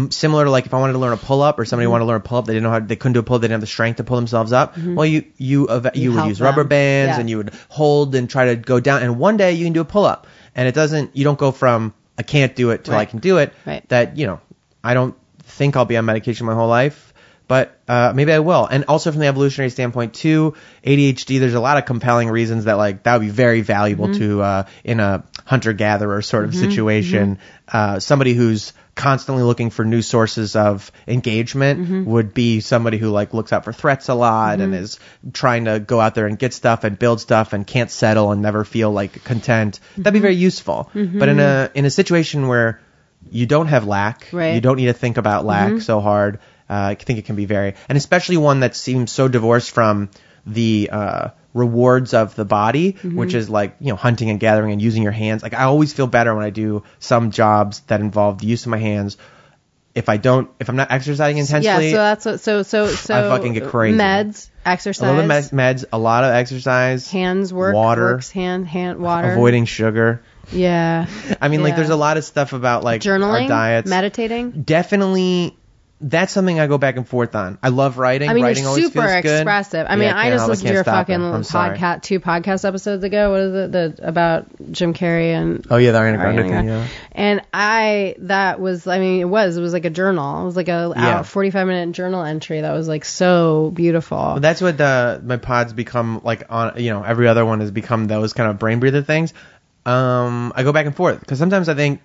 similar to like if I wanted to learn a pull up or Mm-hmm. somebody wanted to learn a pull up they didn't know how they couldn't do a pull up they didn't have the strength to pull themselves up well you you eva- you, would Mm-hmm. use rubber bands Yeah. and you would hold and try to go down and one day you can do a pull up and it doesn't you don't go from I can't do it till I can do it Right. that you know I don't think I'll be on medication my whole life but uh, maybe I will. And also from the evolutionary standpoint too, ADHD. There's a lot of compelling reasons that like that would be very valuable Mm-hmm. to uh, in a hunter gatherer sort of situation. Uh, somebody who's constantly looking for new sources of engagement Mm-hmm. would be somebody who like looks out for threats a lot and is trying to go out there and get stuff and build stuff and can't settle and never feel like content. That'd Mm-hmm. be very useful. But in a in a situation where you don't have lack, Right. Mm-hmm. you don't need to think about lack so hard. Uh, I think it can be very, and especially one that seems so divorced from the uh, rewards of the body, Mm-hmm. which is like you know hunting and gathering and using your hands. Like I always feel better when I do some jobs that involve the use of my hands. If I don't, if I'm not exercising intensely, Yeah, so that's what. So so so. I fucking get crazy. Meds, exercise. a little med- meds, a lot of exercise, hands work, water, works, hand, hand, water. avoiding sugar. Yeah. I mean, like there's a lot of stuff about like Journaling, our diets. meditating. definitely that's something I go back and forth on. I love writing. I mean, writing you're always super expressive. I mean, Yeah, I can't just listened to your fucking podcast, two podcast episodes ago. What is it? The about Jim Carrey and Oh yeah, the Ariana Grande thing. Yeah. And I, that was, I mean, it was, it was like a journal. It was like a Yeah. out 45 minute journal entry that was like so beautiful. Well, that's what the my pods become like on. You know, every other one has become those kind of brain breather things. Um, I go back and forth because sometimes I think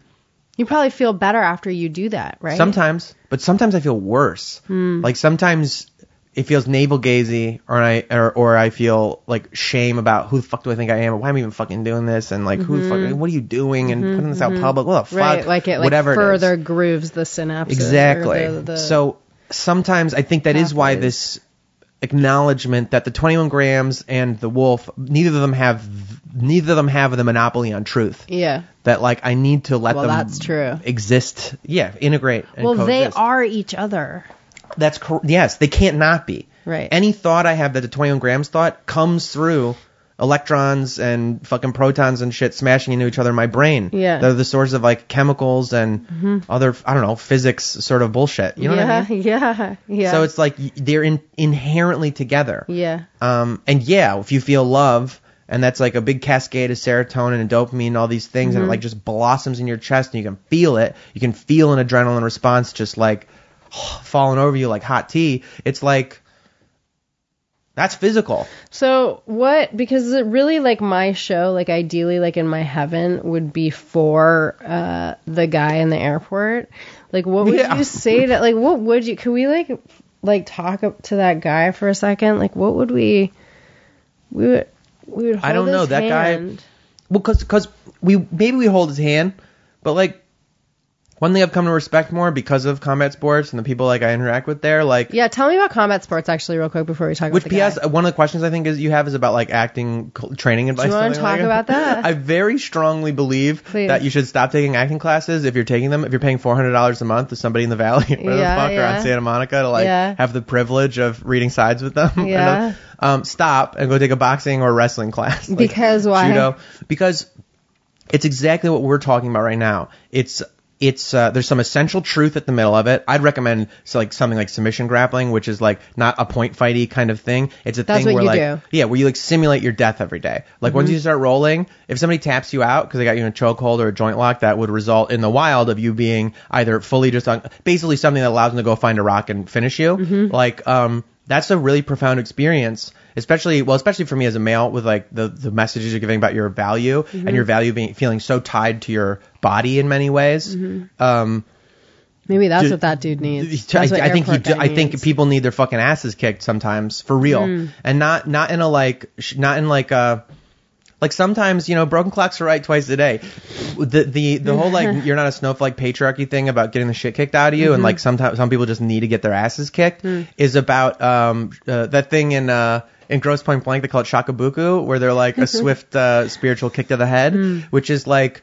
you probably feel better after you do that, right? sometimes, but sometimes I feel worse. Hmm. Like sometimes it feels navel gazy, or I or, or I feel like shame about who the fuck do I think I am, or why am I even fucking doing this, and like who the fuck, what are you doing, and putting this out public, what the fuck, Mm-hmm. Right. Like it, like whatever it further grooves the synapses. Exactly. the- the- so sometimes I think that is why this acknowledgement that the 21 grams and the wolf, neither of them have, neither of them have the monopoly on truth. yeah. That like I need to let Well, them that's true. exist. Yeah, integrate. And Well, they are each other. That's cor- yes, they can't not be. Right. Any thought I have that the 21 grams thought comes through electrons and fucking protons and shit smashing into each other in my brain. Yeah. They're the source of like chemicals and other I don't know physics sort of bullshit. You know yeah, what I mean? yeah, yeah. So it's like they're in, inherently together. yeah. Um, and yeah, if you feel love, and that's like a big cascade of serotonin and dopamine and all these things, and it like just blossoms in your chest, and you can feel it. You can feel an adrenaline response just like falling over you like hot tea. It's like that's physical. So what? Because it really like my show, like ideally, like in my heaven, would be for uh the guy in the airport. Like, what would Yeah. you say that? like? What would you? Could we like like talk up to that guy for a second? Like, what would we? We would. We would. Hold his hand. I don't know, that guy-. Well, cause we maybe we hold his hand, but like one thing I've come to respect more because of combat sports and the people like I interact with there, like Yeah, tell me about combat sports actually, real quick, before we talk Which about PS, guy. one of the questions I think is you have is about like acting training advice. you wanna talk like about that? I very strongly believe Please. that you should stop taking acting classes if you're taking them. If you're paying four hundred dollars a month to somebody in the Valley, where Yeah, the fuck, or on Santa Monica to like Yeah. have the privilege of reading sides with them. Yeah. um, stop and go take a boxing or wrestling class. Like, Because why? Judo. Because it's exactly what we're talking about right now. It's it's uh, there's some essential truth at the middle of it. I'd recommend so like something like submission grappling, which is like not a point fighty kind of thing. It's a That's thing where like do. yeah, where you like simulate your death every day. Like once you start rolling, if somebody taps you out because they got you in a chokehold or a joint lock, that would result in the wild of you being either fully just on basically something that allows them to go find a rock and finish you. Like um that's a really profound experience especially well especially for me as a male with like the the messages you're giving about your value and your value being feeling so tied to your body in many ways. Um Maybe that's Dude, what that dude needs. I, That's what I think he I think people need their fucking asses kicked sometimes for real. Mm. and not not in a like not in like a Like sometimes, you know, broken clocks are right twice a day. The the the whole like you're not a snowflake patriarchy thing about getting the shit kicked out of you, and like sometimes some people just need to get their asses kicked is about um uh, that thing in uh in Grosse Pointe Blank they call it shakabuku, where they're like a swift uh, spiritual kick to the head, which is like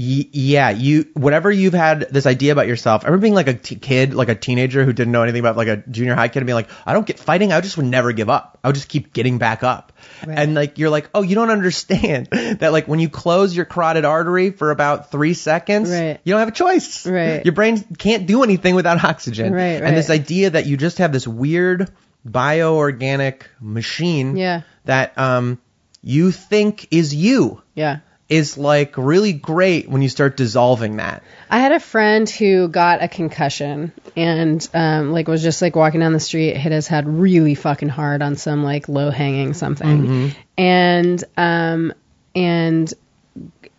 yeah, you whatever you've had this idea about yourself. I remember being like a t- kid, like a teenager who didn't know anything about like a junior high kid, and being like, I don't get fighting. I just would never give up. I would just keep getting back up. And like you're like, oh, you don't understand that like when you close your carotid artery for about three seconds, Right. you don't have a choice. Right. Your brain can't do anything without oxygen. Right, And this idea that you just have this weird bioorganic machine Yeah. that um you think is you Yeah. Is like really great when you start dissolving that. I had a friend who got a concussion and um like was just like walking down the street, hit his head really fucking hard on some like low hanging something. And um and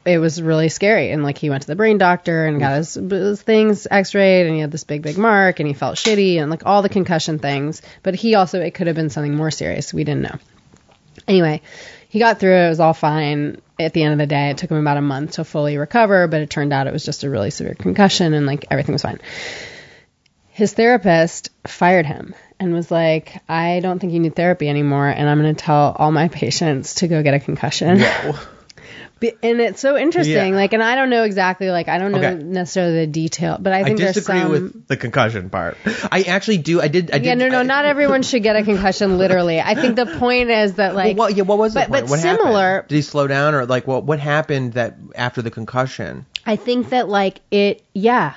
it was really scary. And like he went to the brain doctor and got his, his things x-rayed and he had this big big mark and he felt shitty and like all the concussion things. But he also it could have been something more serious. We didn't know. Anyway he got through it it was all fine. At the end of the day it took him about a month to fully recover but it turned out it was just a really severe concussion and like everything was fine. His therapist fired him and was like i don't think you need therapy anymore and i'm going to tell all my patients to go get a concussion and it's so interesting Yeah. like and i don't know exactly like i don't know Okay. necessarily the detail but i I think there's disagree some with the concussion part. I actually do. I did. I did yeah no no I- not everyone should get a concussion literally i think the point is that Well, like what, yeah, what was the point? but what similar- Happened? Did he slow down, or like what? What happened that after the concussion? I think that like it, yeah,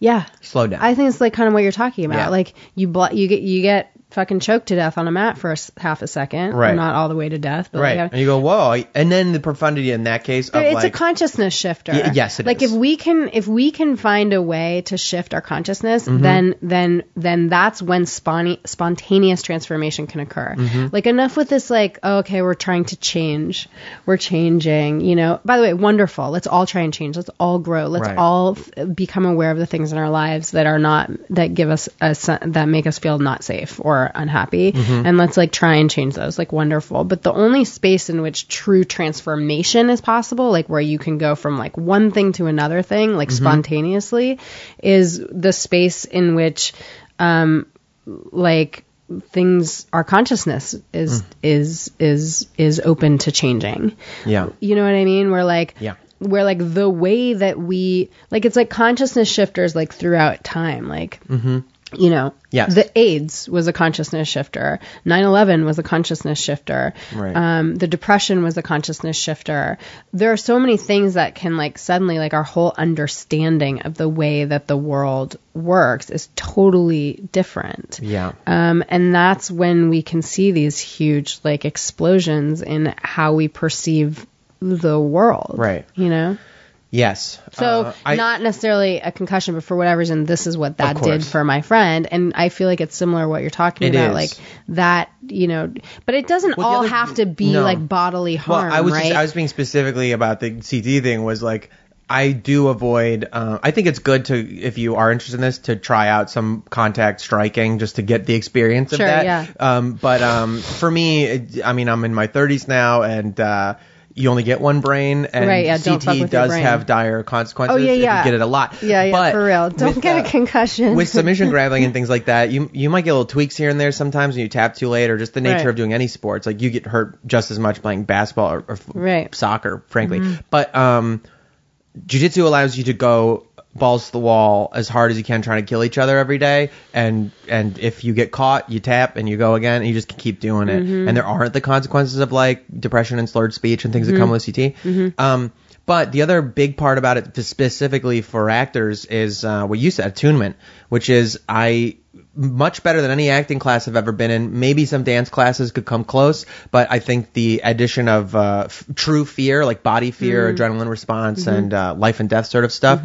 yeah. He slowed down. I think it's like kind of what you're talking about. Yeah. Like you bl- you get you get fucking choked to death on a mat for a s- half a second, Right. not all the way to death, but right, like, and you go, whoa, and then the profundity in that case of it's like, a consciousness shifter. Y- yes, it like is. if we can if we can find a way to shift our consciousness, Mm-hmm. then then then that's when spon- spontaneous transformation can occur. Mm-hmm. Like enough with this like oh, okay, we're trying to change. We're changing, you know. By the way, wonderful. Let's all try and change. Let's all grow. Let's Right. all f- become aware of the things in our lives that are not that give us a that make us feel not safe or unhappy Mm-hmm. and let's like try and change those like wonderful but the only space in which true transformation is possible like where you can go from like one thing to another thing like Mm-hmm. spontaneously is the space in which um like things our consciousness is Mm. is is is open to changing yeah, you know what I mean? Where like Yeah. where like the way that we like it's like consciousness shifters like throughout time. Like you know. Yes. the AIDS was a consciousness shifter. 9/11 was a consciousness shifter. Right. Um, the depression was a consciousness shifter. There are so many things that can like suddenly like our whole understanding of the way that the world works is totally different. yeah, Um, and that's when we can see these huge like explosions in how we perceive the world. Right. You know? Yes. So Uh, I- not necessarily a concussion, but for whatever reason, this is what that did for my friend. And I feel like it's similar to what you're talking about. is. Like that, you know, but it doesn't Well, all other- have to be no. like bodily harm, Well, I was right? just, I was being specifically about the CT thing was like I do avoid. Uh, I think it's good to if you are interested in this to try out some contact striking just to get the experience of Sure, that. yeah. Um, but um, for me, it, I mean, I'm in my 30s now and. Uh, you only get one brain, and Right, yeah, CT does have dire consequences Oh, yeah, if you get it a lot. yeah, yeah, But for real. Don't get a concussion. with submission grappling and things like that, you you might get little tweaks here and there sometimes when you tap too late, or just the nature Right. of doing any sports. Like you get hurt just as much playing basketball or, or Right. Mm-hmm. soccer, frankly. But um, jujitsu allows you to go balls to the wall as hard as you can, trying to kill each other every day. And and if you get caught, you tap and you go again, and you just keep doing it. Mm-hmm. And there aren't the consequences of like depression and slurred speech and things that come with CT. Mm-hmm. Um, but the other big part about it, specifically for actors, is uh, what you said, attunement, which is I much better than any acting class I've ever been in. Maybe some dance classes could come close, but I think the addition of uh, f- true fear, like body fear, adrenaline response, and uh, life and death sort of stuff,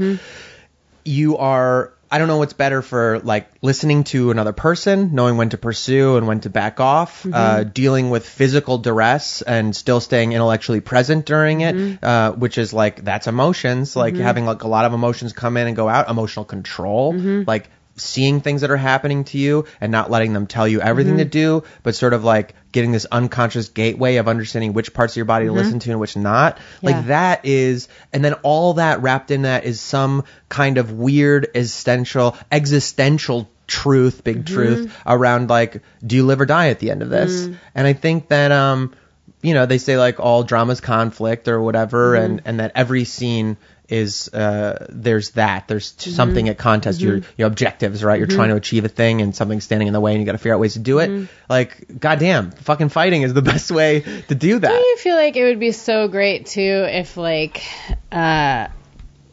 you are. I don't know what's better for like listening to another person, knowing when to pursue and when to back off, uh, dealing with physical duress and still staying intellectually present during it, uh, which is like that's emotions, like having like a lot of emotions come in and go out, emotional control, like seeing things that are happening to you and not letting them tell you everything to mm-hmm. do, but sort of like getting this unconscious gateway of understanding which parts of your body to mm-hmm. listen to and which not. Yeah. Like that is, and then all that wrapped in that is some kind of weird existential, existential truth, big mm-hmm. truth around like, do you live or die at the end of this? Mm. And I think that, um, you know, they say like all dramas conflict or whatever, and, and that every scene is uh there's that. There's something at contest. Your your objectives right? You're trying to achieve a thing and something's standing in the way and you got to figure out ways to do it. Like goddamn fucking fighting is the best way to do that. I feel like it would be so great too if like uh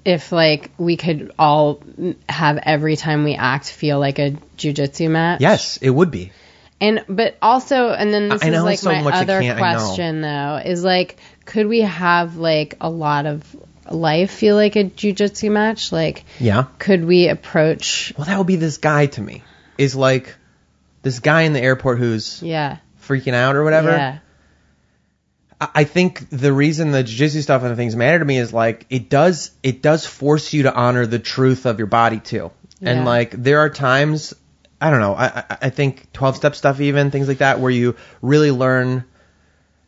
if like we could all have every time we act feel like a jujitsu match. yes it would be. And but also and then this I is know like so my much other can't- I know. question though is like could we have like a lot of life feel like a jujitsu match? Like yeah could we approach well that would be this guy to me is like this guy in the airport who's yeah. freaking out or whatever Yeah. I I think the reason the jiu-jitsu stuff and the things matter to me is like it does it does force you to honor the truth of your body too. Yeah. And like there are times I don't know, I I- I think 12 step stuff even things like that where you really learn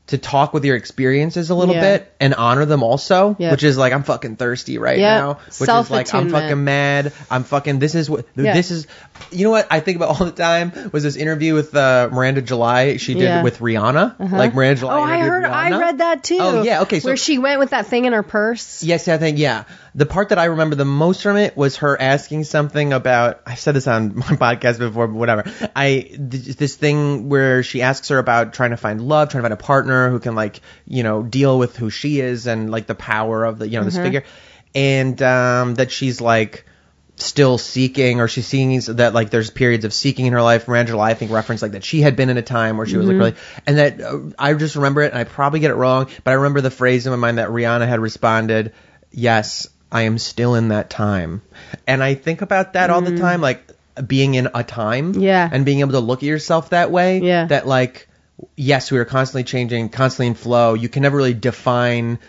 to talk with your experiences a little Yeah. bit and honor them also, Yeah. which is like I'm fucking thirsty right Yeah. now, which is like I'm fucking mad. I'm fucking this is what Yeah. this is you know what I think about all the time was this interview with uh, Miranda July she did Yeah. with Rihanna. Like Miranda July Oh, I heard. I read that too. Oh, yeah, okay, so- where she went with that thing in her purse. Yes, I think yeah. The part that I remember the most from it was her asking something about. I've said this on my podcast before, but whatever. I th- this thing where she asks her about trying to find love, trying to find a partner who can like you know deal with who she is and like the power of the you know this figure, and um, that she's like still seeking or she's seeing that like there's periods of seeking in her life. July, I think, referenced like that she had been in a time where she was like really, and that uh, I just remember it, and I probably get it wrong, but I remember the phrase in my mind that Rihanna had responded, "Yes, I am still in that time," and I think about that all the time, like being in a time, Yeah. and being able to look at yourself that way, Yeah. that like. Yes, we are constantly changing, constantly in flow. You can never really define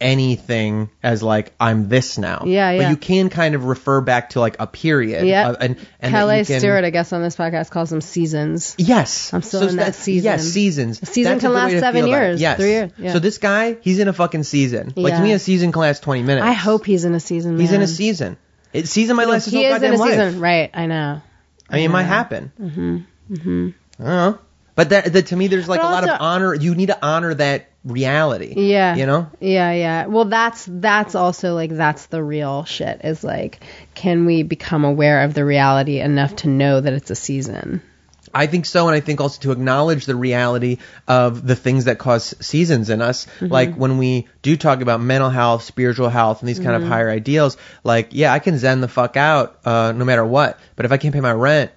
anything as like I'm this now. Yeah, yeah. But you can kind of refer back to like a period. Yeah. of- and and that Kelly can, Stewart, I guess, on this podcast calls them seasons. Yes, I'm still in that season. Yes, seasons. A season That's can last seven years, Yes, three years, yeah. So this guy, he's in a fucking season. Like to me, a season can last 20 minutes. I hope he's in a season. he's in a season. It, season might last his He whole is in goddamn a life. season, right? I know. I mean, it might happen. Mm-hmm. Mm-hmm. I don't know. But that, that to me, there's like But a lot of honor. You need to honor that reality. Yeah. You know. Yeah, yeah. Well, that's that's also like that's the real shit. Is like, Can we become aware of the reality enough to know that it's a season? I think so, and I think also to acknowledge the reality of the things that cause seasons in us. Like when we do talk about mental health, spiritual health, and these kind of higher ideals, like, yeah, I can zen the fuck out uh, no matter what. But if I can't pay my rent,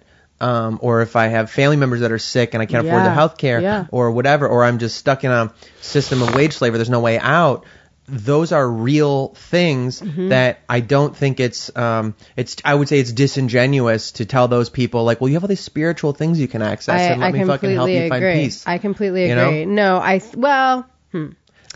um, or if I have family members that are sick and I can't afford Yeah, their health care, yeah. or whatever, or I'm just stuck in a system of wage slavery, there's no way out. Those are real things Mm-hmm. that I don't think it's um it's I would say it's disingenuous to tell those people like well you have all these spiritual things you can access I, and let I me fucking help completely you find agree. peace. I completely You know? agree. No, I well,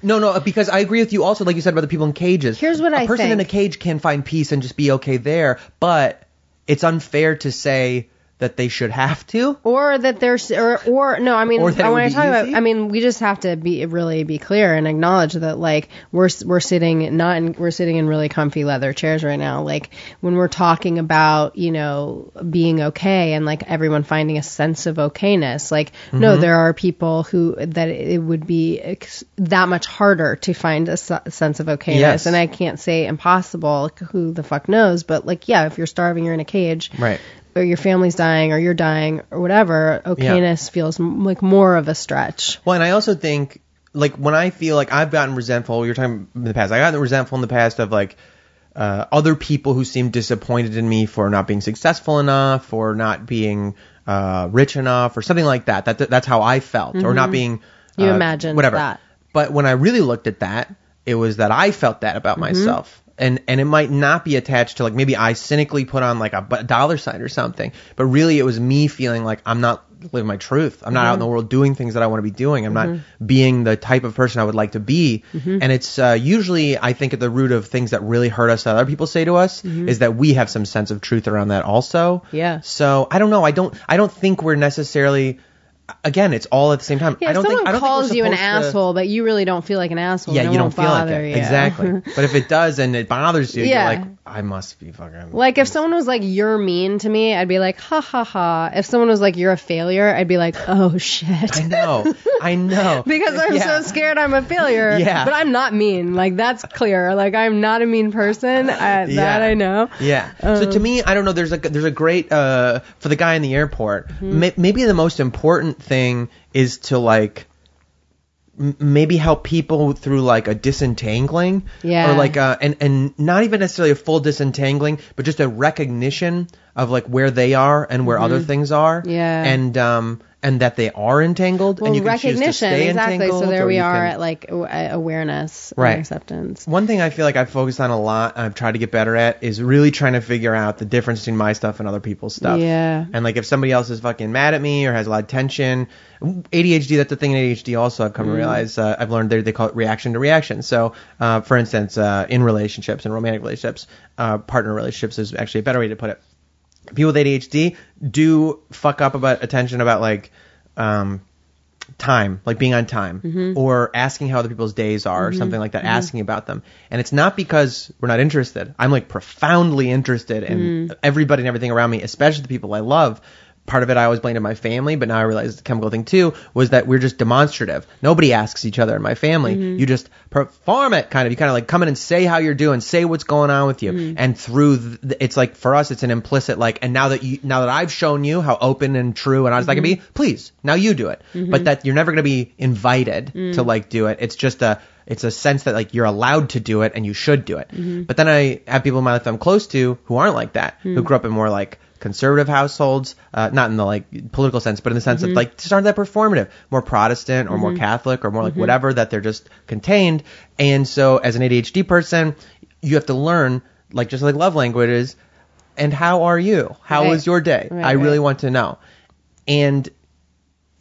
no, no, because I agree with you also like you said about the people in cages. Here's what a I person in a cage can find peace and just be okay there, but it's unfair to say that they should have to. or that there's or or no, I mean, that I would want to talk about. I mean, we just have to be really be clear and acknowledge that like we're we're sitting not in, we're sitting in really comfy leather chairs right now. Like when we're talking about you know being okay and like everyone finding a sense of okayness. Like Mm-hmm. no, there are people who that it would be ex- that much harder to find a, s- sense of okayness. Yes. And I can't say impossible. like, Who the fuck knows? But like yeah, if you're starving, you're in a cage Right. Or your family's dying or you're dying or whatever, okayness feels m- like more of a stretch. Well, and I also think like when I feel like I've gotten resentful, you're talking in the past. I gotten resentful in the past of like uh, other people who seem disappointed in me for not being successful enough, or not being uh, rich enough, or something like that. That that's how I felt, or not being. Mm-hmm. You uh, imagined whatever. that. But when I really looked at that, it was that I felt that about Mm-hmm. myself. And, and it might not be attached to like maybe I cynically put on like a dollar sign or something, but really it was me feeling like I'm not living my truth. I'm not out in Mm-hmm. the world doing things that I want to be doing. I'm not being the type of person I would like to be. Mm-hmm. And it's uh, usually, I think, at the root of things that really hurt us that other people say to us is that we have some sense of truth around that also. Mm-hmm. Yeah. So I don't know. I don't. I don't think we're necessarily. Again, it's all at the same time. Yeah, I don't someone think. I don't calls you an to- asshole, but you really don't feel like an asshole, Yeah, it you don't feel like it. you. Exactly. but if it does and it bothers you, Yeah. you're like, I must be fucking. Like if someone was like you're mean to me, I'd be like ha ha ha. If someone was like you're a failure, I'd be like oh shit. I know. I know. because I'm Yeah. so scared I'm a failure. Yeah. But I'm not mean. Like that's clear. Like I'm not a mean person. That Yeah. I know. Yeah. so to me, I don't know. There's a there's a great uh for the guy in the airport. Mm-hmm. May, maybe the most important thing is to like m- maybe help people through like a disentangling Yeah. or like uh and and not even necessarily a full disentangling but just a recognition of like where they are and where other things are Mm-hmm. Yeah. and um and that they are entangled Well, and you can choose to stay exactly. entangled So there we are can- at like awareness Right. and acceptance. one thing I feel like I've focused on a lot, and I've tried to get better at, is really trying to figure out the difference between my stuff and other people's stuff. Yeah. And like if somebody else is fucking mad at me or has a lot of tension, ADHD, that's the thing in ADHD also I've come to realize, uh, I've learned they, they call it reaction to reaction. So, uh, for instance, uh, in relationships, in romantic relationships, uh, partner relationships is actually a better way to put it. People with ADHD do fuck up about attention about like, um, time, like being on time, mm-hmm. or asking how other people's days are, or mm-hmm. something like that, mm-hmm. asking about them. And it's not because we're not interested. I'm like profoundly interested in mm. everybody and everything around me, especially the people I love. Part of it I always blamed on my family, but now I realize the chemical thing too was that we're just demonstrative. Nobody asks each other in my family. Mm-hmm. You just perform it, kind of. You kind of like come in and say how you're doing, say what's going on with you, mm-hmm. and through the, it's like for us, it's an implicit like. And now that you, now that I've shown you how open and true and honest I can mm-hmm. be, please now you do it. But that you're never going to be invited mm. to like do it. It's just a it's a sense that like you're allowed to do it and you should do it. But then I have people in my life that I'm close to who aren't like that, who mm. grew up in more like conservative households, uh, not in the like political sense, but in the sense of mm-hmm. like just aren't that performative, more Protestant or more mm-hmm. Catholic or more like mm-hmm. whatever that they're just contained. And so as an ADHD person, you have to learn like just like love languages. And how are you? How Right. was your day? Right, I really right. want to know. And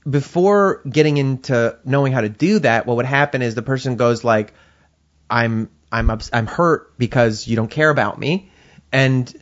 before getting into knowing how to do that, what would happen is the person goes like, "I'm I'm ups- I'm hurt because you don't care about me," and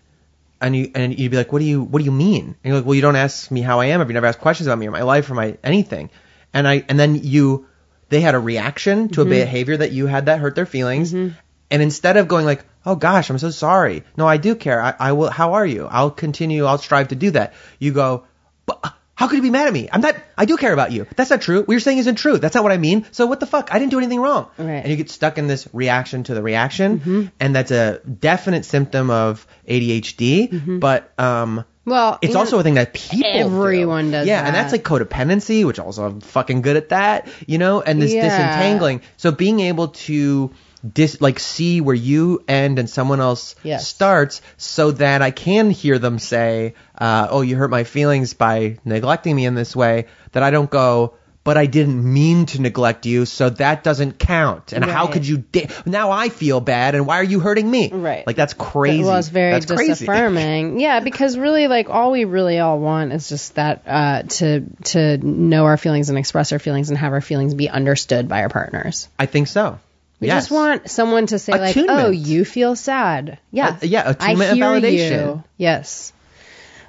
and you and you'd be like, "What do you What do you mean?" And you're like, "Well, you don't ask me how I am. If you never ask questions about me or my life or my anything," and I and then you they had a reaction to a mm-hmm. behavior that you had that hurt their feelings, mm-hmm. and instead of going like, "Oh gosh, I'm so sorry," no, I do care. I, I will. How are you? I'll continue. I'll strive to do that. You go, but how could you be mad at me? I'm not. I do care about you. That's not true. What you're saying isn't true. That's not what I mean. So what the fuck? I didn't do anything wrong. Right. And you get stuck in this reaction to the reaction, and that's a definite symptom of ADHD. But um, Well, it's also a thing that people do. everyone does Yeah, and that's like codependency, which also I'm fucking good at that, you know, and this Yeah. disentangling. So being able to dis like see where you end and someone else Yes. starts, so that I can hear them say, uh, "Oh, you hurt my feelings by neglecting me in this way." That I don't go. But I didn't mean to neglect you, so that doesn't count. And how could you? Da- now I feel bad, and why are you hurting me? Right. Like that's crazy. It was very that's crazy. disaffirming. yeah, because really, like, all we really all want is just that uh, to to know our feelings and express our feelings and have our feelings be understood by our partners. I think so. We yes. just want someone to say like, "Oh, you feel sad." Yeah, yeah, I attunement and hear validation. you. Yes.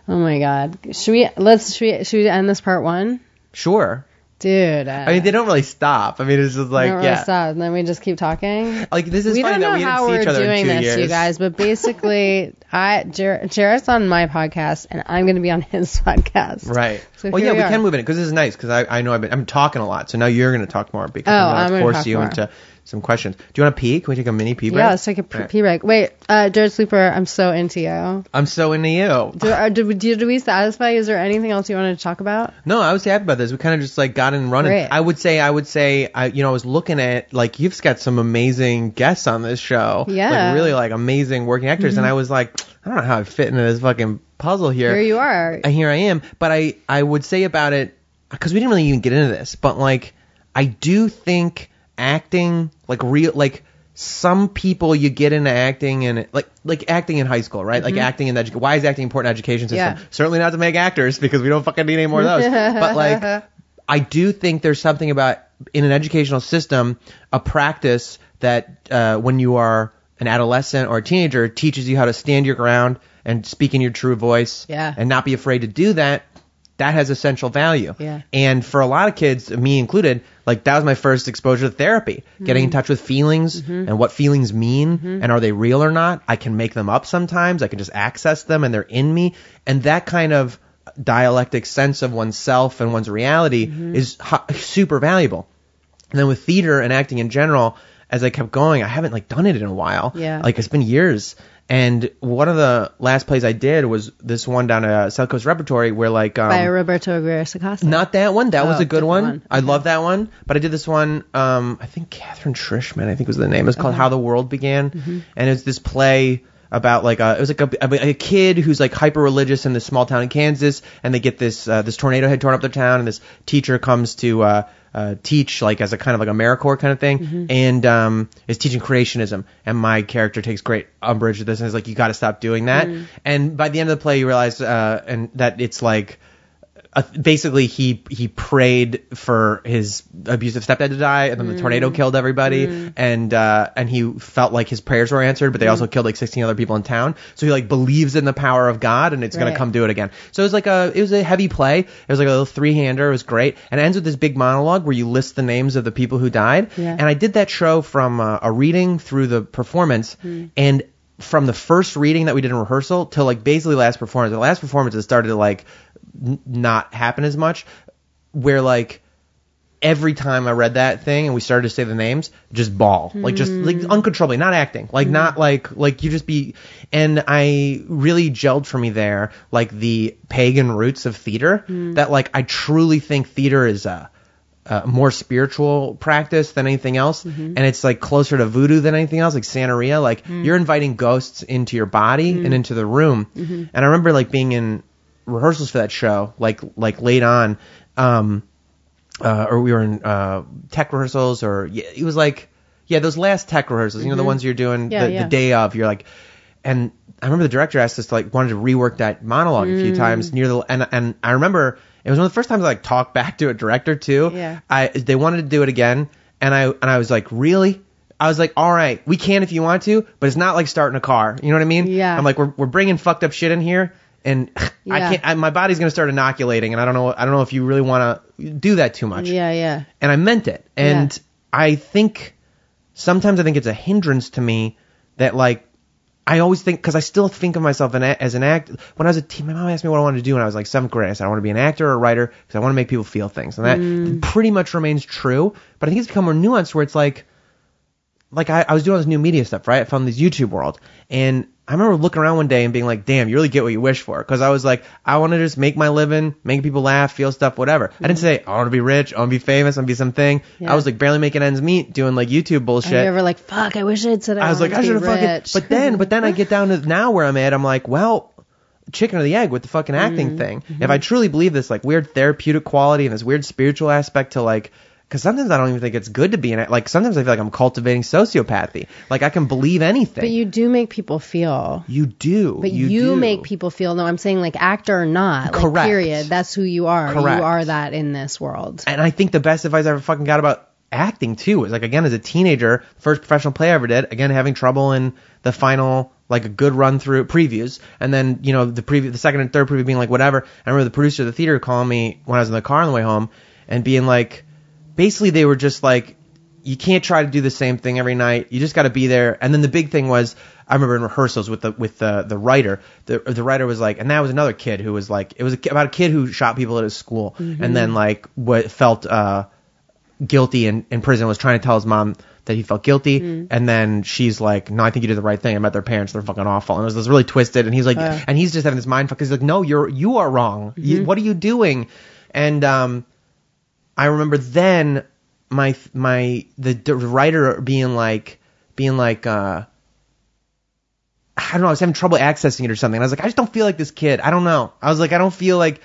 Oh my God. Should we let's should we, should we end this part one, Sure. dude? Uh, I mean, they don't really stop. I mean, it's just like, don't really yeah. stop, and then we just keep talking. Like, this is we funny don't know that we how didn't see we're each other doing in two this, years. you guys, but basically, I Jer- Jared's on my podcast, and I'm going to be on his podcast. Right. So well, yeah, we we, can move in it because this is nice because I, I know I've been I'm talking a lot, so now you're going to talk more because Oh, I'm going gonna force you more. into some questions. Do you want to pee? Can we take a mini pee break? Yeah, let's take a p- Right. pee break. Wait, uh, Jared Sleeper, I'm so into you. I'm so into you. Do, uh, did, we, did we satisfy? Is there anything else you wanted to talk about? No, I was happy about this. We kind of just like got in running. Great. I would say, I would say, I, you know, I was looking at like you've got some amazing guests on this show. Yeah. Mm-hmm. Like really like amazing working actors, and I was like, I don't know how I fit into this fucking puzzle here. Here you are. and here I am. But I, I would say about it, because we didn't really even get into this, but like, I do think acting, like real, like some people you get into acting and like like acting in high school, right? Like acting in the edu- why is acting important in education system? Yeah. Certainly not to make actors because we don't fucking need any more of those. but like I do think there's something about in an educational system a practice that uh, when you are an adolescent or a teenager teaches you how to stand your ground and speak in your true voice Yeah. and not be afraid to do that. That has essential value. Yeah. And for a lot of kids, me included, like that was my first exposure to therapy, mm-hmm. getting in touch with feelings mm-hmm. and what feelings mean mm-hmm. and are they real or not. I can make them up sometimes. I can just access them and they're in me. And that kind of dialectic sense of oneself and one's reality is ho- super valuable. And then with theater and acting in general, as I kept going, I haven't like done it in a while. Yeah. Like it's been years. And one of the last plays I did was this one down at South Coast Repertory where like um, By Roberto Aguirre Sacasa. not that one. That was Oh, a good one. one. I love that one. But I did this one. Um, I think Catherine Trieschmann. I think was the name. It's called Uh-huh. How the World Began, Mm-hmm. and it's this play about like a, it was like a, a, a kid who's like hyper religious in this small town in Kansas, and they get this uh, this tornado had torn up their town, and this teacher comes to uh, uh, teach like as a kind of like a AmeriCorps kind of thing, Mm-hmm. and um, is teaching creationism. And my character takes great umbrage with this and is like, you got to stop doing that. Mm. And by the end of the play, you realize uh, and that it's like uh, basically he he prayed for his abusive stepdad to die and then the tornado killed everybody and uh and he felt like his prayers were answered but they also killed like 16 other people in town. So he like believes in the power of god and it's Right. to come do it again. So it was like a it was a heavy play. It was like a little three-hander. It was great. And it ends with this big monologue where you list the names of the people who died. Yeah. and i did that show from uh, a reading through the performance and from the first reading that we did in rehearsal till like basically last performance. The last performance it started to like n- not happen as much where like every time I read that thing and we started to say the names, just ball, like just like hmm. uncontrollably, not acting, like not hmm. like like you just be. And I really gelled for me there, like the pagan roots of theater. Hmm. That like I truly think theater is a. a more spiritual practice than anything else, mm-hmm. and it's like closer to voodoo than anything else, like Santeria. Like you're inviting ghosts into your body and into the room. Mm-hmm. And I remember like being in rehearsals for that show, like like late on, um, uh, or we were in uh, tech rehearsals, or yeah, it was like yeah, those last tech rehearsals, you know, the ones you're doing Yeah, the, yeah. the day of. You're like, and I remember the director asked us to like wanted to rework that monologue a few times near the and and I remember it was one of the first times I like talked back to a director too. Yeah. I they wanted to do it again, and I and I was like, really. I was like, all right, we can if you want to, but it's not like starting a car. You know what I mean? Yeah. I'm like, we're we're bringing fucked up shit in here, and I can't. I, my body's gonna start inoculating, and I don't know. I don't know if you really want to do that too much. Yeah, yeah. And I meant it, and Yeah. I think sometimes I think it's a hindrance to me that like I always think because I still think of myself an, as an actor. When I was a teen, my mom asked me what I wanted to do when I was like seventh grade. I said I want to be an actor or a writer because I want to make people feel things, and that Mm. pretty much remains true. But I think it's become more nuanced where it's like like I, I was doing all this new media stuff, right? I found this YouTube world, and I remember looking around one day and being like, "Damn, you really get what you wish for." Because I was like, I want to just make my living, make people laugh, feel stuff, whatever. I didn't say I want to be rich, I want to be famous, I want to be something. Yeah. I was like barely making ends meet, doing like YouTube bullshit. Are you ever like, fuck, I wish I'd said I, I was like, I should have fucking. But then, but then I get down to now where I'm at. I'm like, well, chicken or the egg with the fucking acting Mm-hmm. thing. If I truly believe this like weird therapeutic quality and this weird spiritual aspect to like. Because sometimes I don't even think it's good to be in it. Like sometimes I feel like I'm cultivating sociopathy. Like I can believe anything. But you do make people feel. You do. But you, do. make people feel. No, I'm saying like actor or not. Like, Correct. Period. That's who you are. Correct. You are that in this world. And I think the best advice I ever fucking got about acting too was like again as a teenager, first professional play I ever did, again having trouble in the final like a good run through previews, and then you know the preview, the second and third preview being like whatever. I remember the producer of the theater calling me when I was in the car on the way home and being like, basically they were just like, you can't try to do the same thing every night. You just got to be there. And then the big thing was, I remember in rehearsals with the with the the writer, the the writer was like, and that was another kid who was like, it was a, about a kid who shot people at his school, and then like what felt uh guilty in, in prison was trying to tell his mom that he felt guilty. And then she's like no i think you did the right thing. I met their parents. They're fucking awful. And it was this really twisted. And he's like and he's just having this mind fuck. He's like no you're you are wrong. You, what are you doing? And um i remember then my my the, the writer being like being like uh I don't know, I was having trouble accessing it or something. And I was like, I just don't feel like this kid. I don't know. I was like, I don't feel like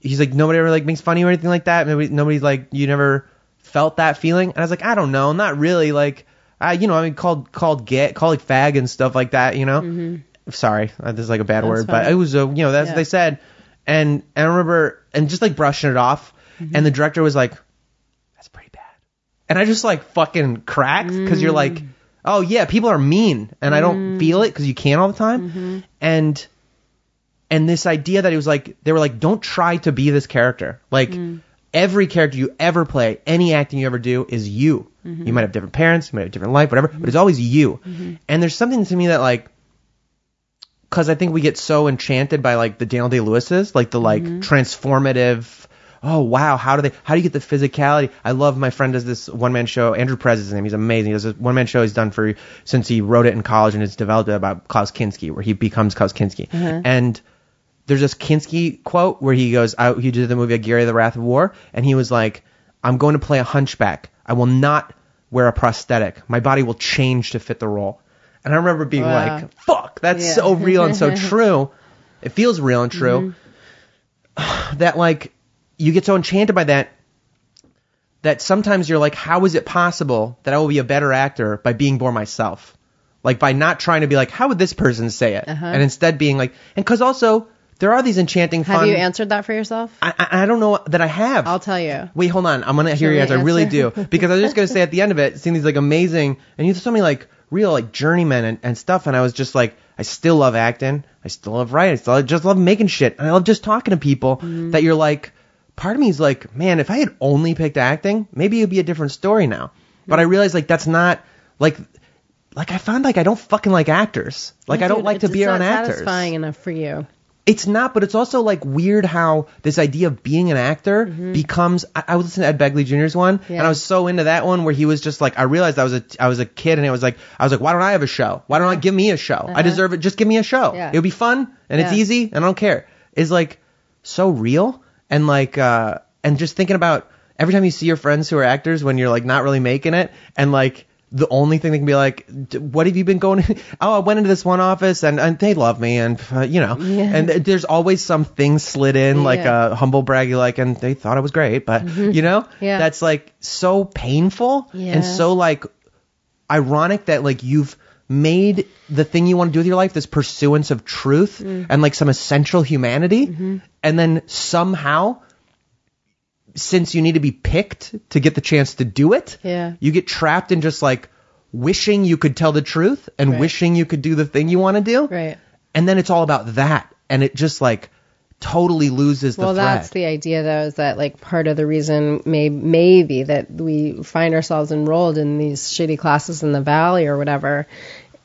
he's like nobody ever like makes fun of you or anything like that. Nobody nobody's like you never felt that feeling. And I was like, I don't know, not really. Like I you know, I mean, called called get called like fag and stuff like that. You know, sorry, uh, this is like a bad word, but it was a, you know, that's Yeah. what they said, and, and I remember and just like brushing it off, and the director was like, that's pretty bad, and I just like fucking cracked because you're like, mm. oh yeah, people are mean, and I don't mm. feel it because you can't all the time, mm-hmm. and and this idea that it was like they were like don't try to be this character. Like mm. every character you ever play any acting you ever do is you. Mm-hmm. You might have different parents you might have a different life whatever but it's always you. Mm-hmm. And there's something to me that like because i think we get so enchanted by like the daniel day lewis's like the like transformative oh wow how do they how do you get the physicality i love my friend does this one man show andrew Prez is his name he's amazing he does this one man show he's done for since he wrote it in college and has developed it about klaus kinski where he becomes klaus kinski uh-huh. and there's this Kinski quote where he goes, I, he did the movie Aguirre the Wrath of War, and he was like, I'm going to play a hunchback. I will not wear a prosthetic. My body will change to fit the role. And I remember being Wow. like, fuck, that's Yeah. so real and so true. It feels real and true. Mm-hmm. that like, you get so enchanted by that that sometimes you're like, how is it possible that I will be a better actor by being more myself? Like by not trying to be like, how would this person say it? Uh-huh. And instead being like, and cause also there are these enchanting Have fun. you answered that for yourself? I, I, I don't know that I have. I'll tell you. Wait, hold on. I'm gonna hear me your answer. I really do because I was just gonna say at the end of it, seeing these like amazing and you have so many like real like journeymen and, and stuff, and I was just like, I still love acting. I still love writing. I still just love making shit, and I love just talking to people mm-hmm. that you're like. Part of me is like, man, if I had only picked acting, maybe it'd be a different story now. But I realized like that's not like like I found like I don't fucking like actors. Like I don't like to it's be around not actors. satisfying enough for you. It's not, but it's also like weird how this idea of being an actor mm-hmm. becomes. I, I was listening to Ed Begley Jr.'s one, and I was so into that one where he was just like, I realized I was a I was a kid, and it was like I was like, why don't I have a show? Why don't I give me a show? I uh-huh. deserve it. Just give me a show. Yeah. It would be fun and it's easy, and I don't care. Is like so real and like uh and just thinking about every time you see your friends who are actors when you're like not really making it and like the only thing they can be like, "D- what have you been going? oh, I went into this one office and, and they love me and uh, you know, and th- there's always some thing slid in like a humble braggy like, and they thought I was great, but you know, Yeah. that's like so painful Yeah. and so like ironic that like you've made the thing you want to do with your life this pursuance of truth Mm. and like some essential humanity Mm-hmm. and then somehow since you need to be picked to get the chance to do it Yeah. you get trapped in just like wishing you could tell the truth and Right. wishing you could do the thing you want to do Right. and then it's all about that and it just like totally loses the Well, thread that's the idea, though, is that like part of the reason may maybe that we find ourselves enrolled in these shitty classes in the valley or whatever,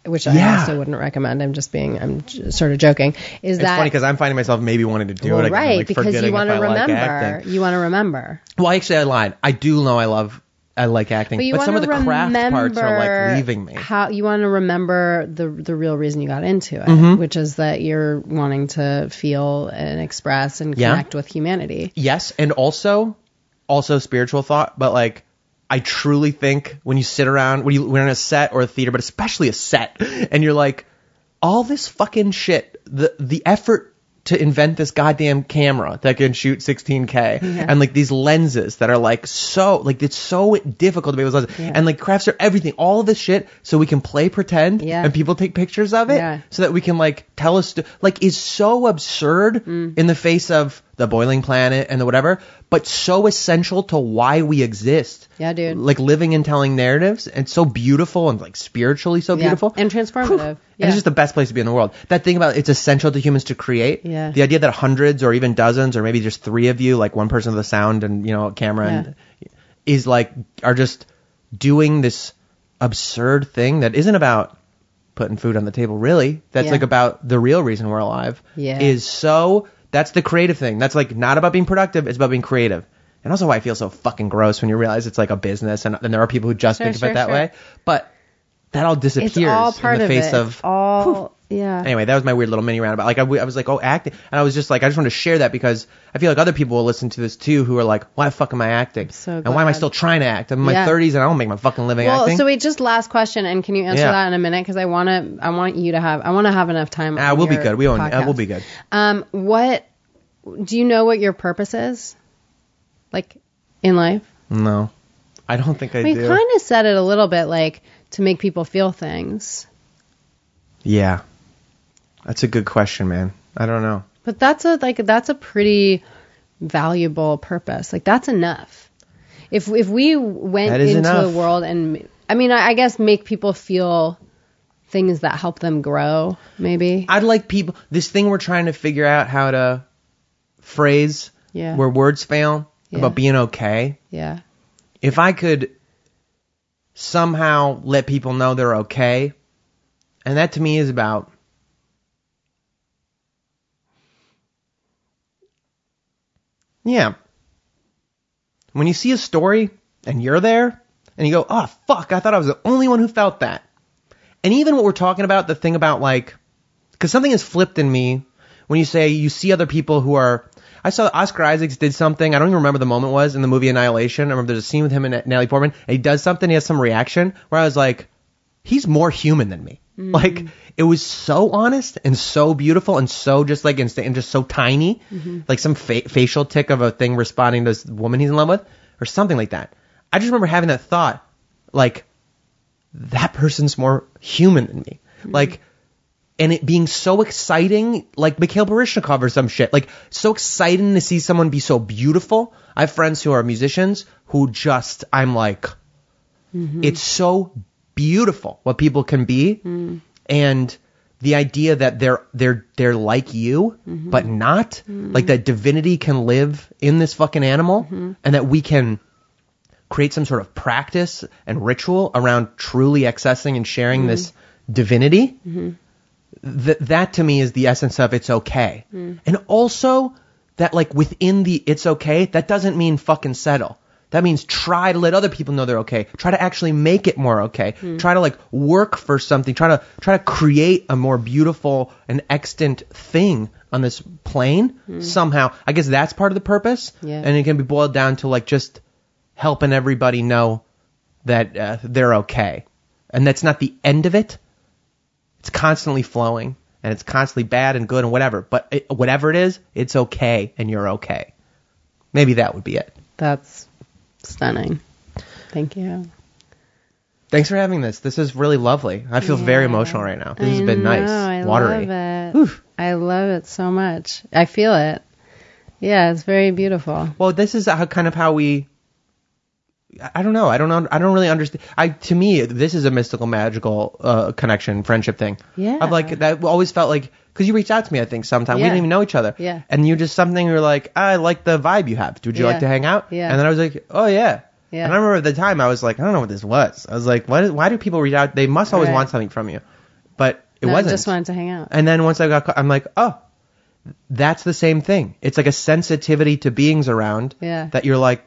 which I also wouldn't recommend. I'm just being, I'm j- sort of joking. Is it's that funny because I'm finding myself maybe wanting to do well, it again, right? like because you want to I like remember. you want to remember. Well, actually, I lied. I do know I love, I like acting, But but some of the craft parts are like leaving me. How you want to remember the the real reason you got into it, Mm-hmm. which is that you're wanting to feel and express and Yeah. connect with humanity. Yes, and also, also spiritual thought, but like, I truly think when you sit around, when you when you're in a set or a theater, but especially a set, and you're like, all this fucking shit, the the effort to invent this goddamn camera that can shoot 16k and like these lenses that are like so like it's so difficult to be able to and like crafts are everything all of this shit so we can play pretend Yeah. and people take pictures of it Yeah. so that we can like tell us like is so absurd Mm. in the face of the boiling planet and the whatever but so essential to why we exist Yeah, dude. like living and telling narratives and so beautiful and like spiritually so Yeah. beautiful and transformative. and it's just the best place to be in the world. That thing about it's essential to humans to create. Yeah. The idea that hundreds or even dozens or maybe just three of you, like one person with a sound and you know a camera, and is like are just doing this absurd thing that isn't about putting food on the table. Really, that's Yeah. like about the real reason we're alive. Yeah. Is so that's the creative thing. That's like not about being productive. It's about being creative. And also why I feel so fucking gross when you realize it's like a business and, and there are people who just Sure, think of sure, it that sure. way. But that all disappears all in the face it. of all yeah. Anyway, that was my weird little mini roundabout. Like I, w- I was like, oh, acting, and I was just like, I just want to share that because I feel like other people will listen to this too, who are like, why the fuck am I acting? so and why am I still trying to act? I'm in my 30s and I don't make my fucking living Well, acting. so wait, just last question, and can you answer Yeah. that in a minute? Because I want to, I want you to have, I want to have enough time. ah, we'll be good. We won't. Uh, we'll be good. Um, what do you know? What your purpose is? Like in life? No, I don't think I We do. kind of said it a little bit, like to make people feel things. Yeah. That's a good question, man. I don't know. But that's a like that's a pretty valuable purpose. Like that's enough. If if we went into enough. the world and I mean I, I guess make people feel things that help them grow, maybe. I'd like people this thing we're trying to figure out how to phrase Yeah. where words fail Yeah. about being okay. yeah. If I could somehow let people know they're okay, and that to me is about Yeah. When you see a story and you're there and you go, "Oh fuck, I thought I was the only one who felt that." And even what we're talking about, the thing about like because something is flipped in me when you say you see other people who are. I saw Oscar Isaacs did something. I don't even remember the moment was in the movie Annihilation. I remember there's a scene with him and Natalie Portman, and he does something. He has some reaction where I was like, he's more human than me. Mm. Like it was so honest and so beautiful and so just like instant and just so tiny, mm-hmm. like some fa- facial tick of a thing responding to this woman he's in love with or something like that. I just remember having that thought, like that person's more human than me. Mm-hmm. Like, and it being so exciting, like Mikhail Baryshnikov or some shit. Like, so exciting to see someone be so beautiful. I have friends who are musicians who just, I'm like, mm-hmm. it's so beautiful what people can be. And the idea that they're, they're, they're like you, but not. Like that divinity can live in this fucking animal and that we can, create some sort of practice and ritual around truly accessing and sharing this divinity. Th- that to me is the essence of it's okay. And also that like within the it's okay, that doesn't mean fucking settle. That means try to let other people know they're okay. Try to actually make it more okay. Try to like work for something. Try to try to create a more beautiful and extant thing on this plane somehow. I guess that's part of the purpose. Yeah. And it can be boiled down to like just helping everybody know that uh, they're okay. And that's not the end of it. It's constantly flowing and it's constantly bad and good and whatever. But it, whatever it is, it's okay and you're okay. Maybe that would be it. That's stunning. Thank you. Thanks for having this. This is really lovely. I feel very emotional right now. This has been know, nice. I Watery. love it. I love it so much. I feel it. Yeah, it's very beautiful. Well, this is how kind of how we. I- don't know. I don't know. I don't really understand. I to me, this is a mystical, magical uh, connection, friendship thing. Yeah. I've like that. Always felt like because you reached out to me. I think sometime we didn't even know each other. Yeah. And you just something. You're like, I like the vibe you have. Would you Yeah. like to hang out? Yeah. And then I was like, oh yeah. Yeah. And I remember at the time I was like, I don't know what this was. I was like, why? Why do people reach out? They must always Right. want something from you, but it No, wasn't. I just wanted to hang out. And then once I got, ca- I'm like, oh, that's the same thing. It's like a sensitivity to beings around Yeah. that you're like,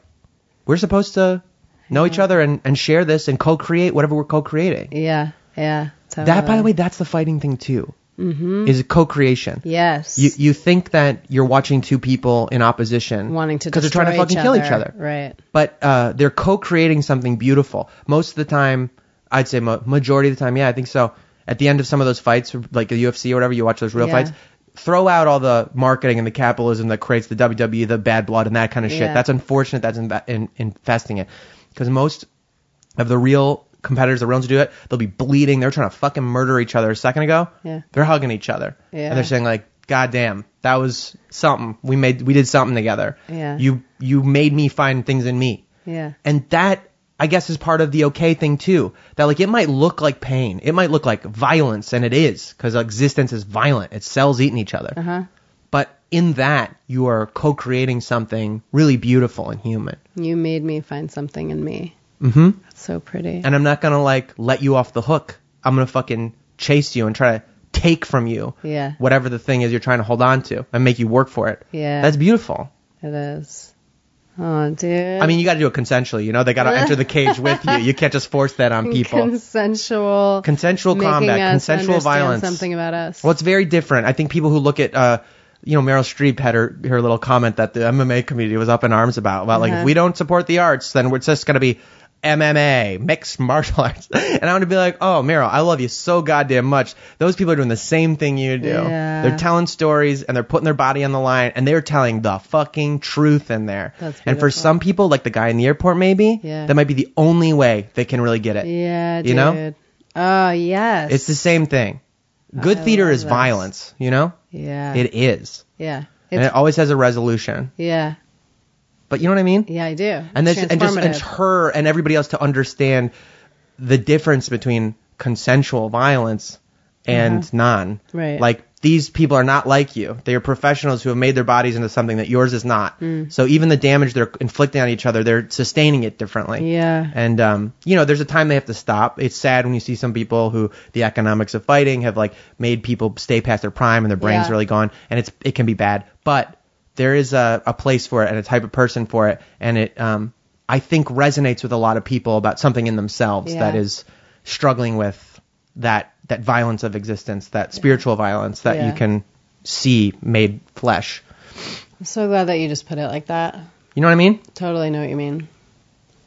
we're supposed to know each other and, and share this and co-create whatever we're co-creating. Yeah, yeah. That, by the way, that's the fighting thing too. Mm-hmm. Is co-creation. Yes. You you think that you're watching two people in opposition wanting to because they're trying to fucking each kill each other, Right. but uh, they're co-creating something beautiful. Most of the time, I'd say mo- majority of the time, yeah, I think so. At the end of some of those fights, like the UFC or whatever, you watch those real Yeah. fights. Throw out all the marketing and the capitalism that creates the WWE, the bad blood, and that kind of shit. Yeah. That's unfortunate. That's in, infesting it, because most of the real competitors, the real ones who do it, they'll be bleeding. They're trying to fucking murder each other a second ago. Yeah. They're hugging each other. Yeah. And they're saying like, God damn, that was something. We made, we did something together. Yeah. You, you made me find things in me. Yeah. And that, I guess, is part of the okay thing too. That like it might look like pain, it might look like violence, and it is because existence is violent. It's cells eating each other. Uh-huh. But in that, you are co-creating something really beautiful and human. You made me find something in me. Mm-hmm. That's so pretty. And I'm not gonna like let you off the hook. I'm gonna fucking chase you and try to take from you Yeah. whatever the thing is you're trying to hold on to and make you work for it. Yeah. That's beautiful. It is. Oh, dude. I mean, you got to do it consensually. You know, they got to enter the cage with you. You can't just force that on people. consensual. Consensual combat, consensual violence. Something about us. Well, it's very different. I think people who look at, uh, you know, Meryl Streep had her her little comment that the MMA community was up in arms about. About like, Uh-huh. if we don't support the arts, then it's just going to be MMA, mixed martial arts. And I want to be like, oh, Meryl, I love you so goddamn much. Those people are doing the same thing you do. Yeah. They're telling stories and they're putting their body on the line and they're telling the fucking truth in there. That's and for some people, like the guy in the airport, maybe, Yeah. that might be the only way they can really get it. Yeah, dude. You know? Oh yes. It's the same thing. Good I theater is this. violence, you know? Yeah. It is. yeah. And it always has a resolution. yeah. But you know what I mean? Yeah, I do. and this, and just and her and everybody else to understand the difference between consensual violence and non. Uh-huh. Right. Like these people are not like you. They are professionals who have made their bodies into something that yours is not. Mm. So even the damage they're inflicting on each other, they're sustaining it differently. Yeah. And um, you know, there's a time they have to stop. It's sad when you see some people who the economics of fighting have like made people stay past their prime and their brains Yeah. really gone, and it's it can be bad. But there is a, a place for it and a type of person for it, and it um, I think resonates with a lot of people about something in themselves Yeah. that is struggling with that that violence of existence, that spiritual violence that Yeah. you can see made flesh. I'm so glad that you just put it like that. You know what I mean? Totally know what you mean.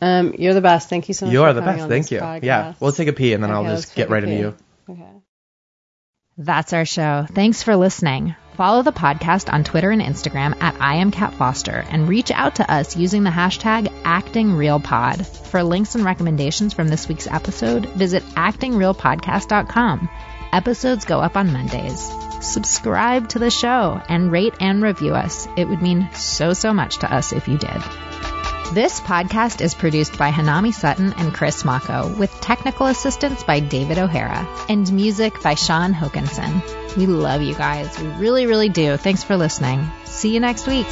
Um, you're the best. Thank you so much. You for are the best. Thank you. podcast. Yeah, we'll take a pee and then Okay, I'll just get right into you. Okay. That's our show. Thanks for listening. Follow the podcast on Twitter and Instagram at I am Kat Foster and reach out to us using the hashtag ActingRealPod. For links and recommendations from this week's episode, visit actingrealpodcast.com. Episodes go up on Mondays. Subscribe to the show and rate and review us. It would mean so, so much to us if you did. This podcast is produced by Hanami Sutton and Chris Mako, with technical assistance by David O'Hara, and music by Sean Hokinson. We love you guys. We really, really do. Thanks for listening. See you next week.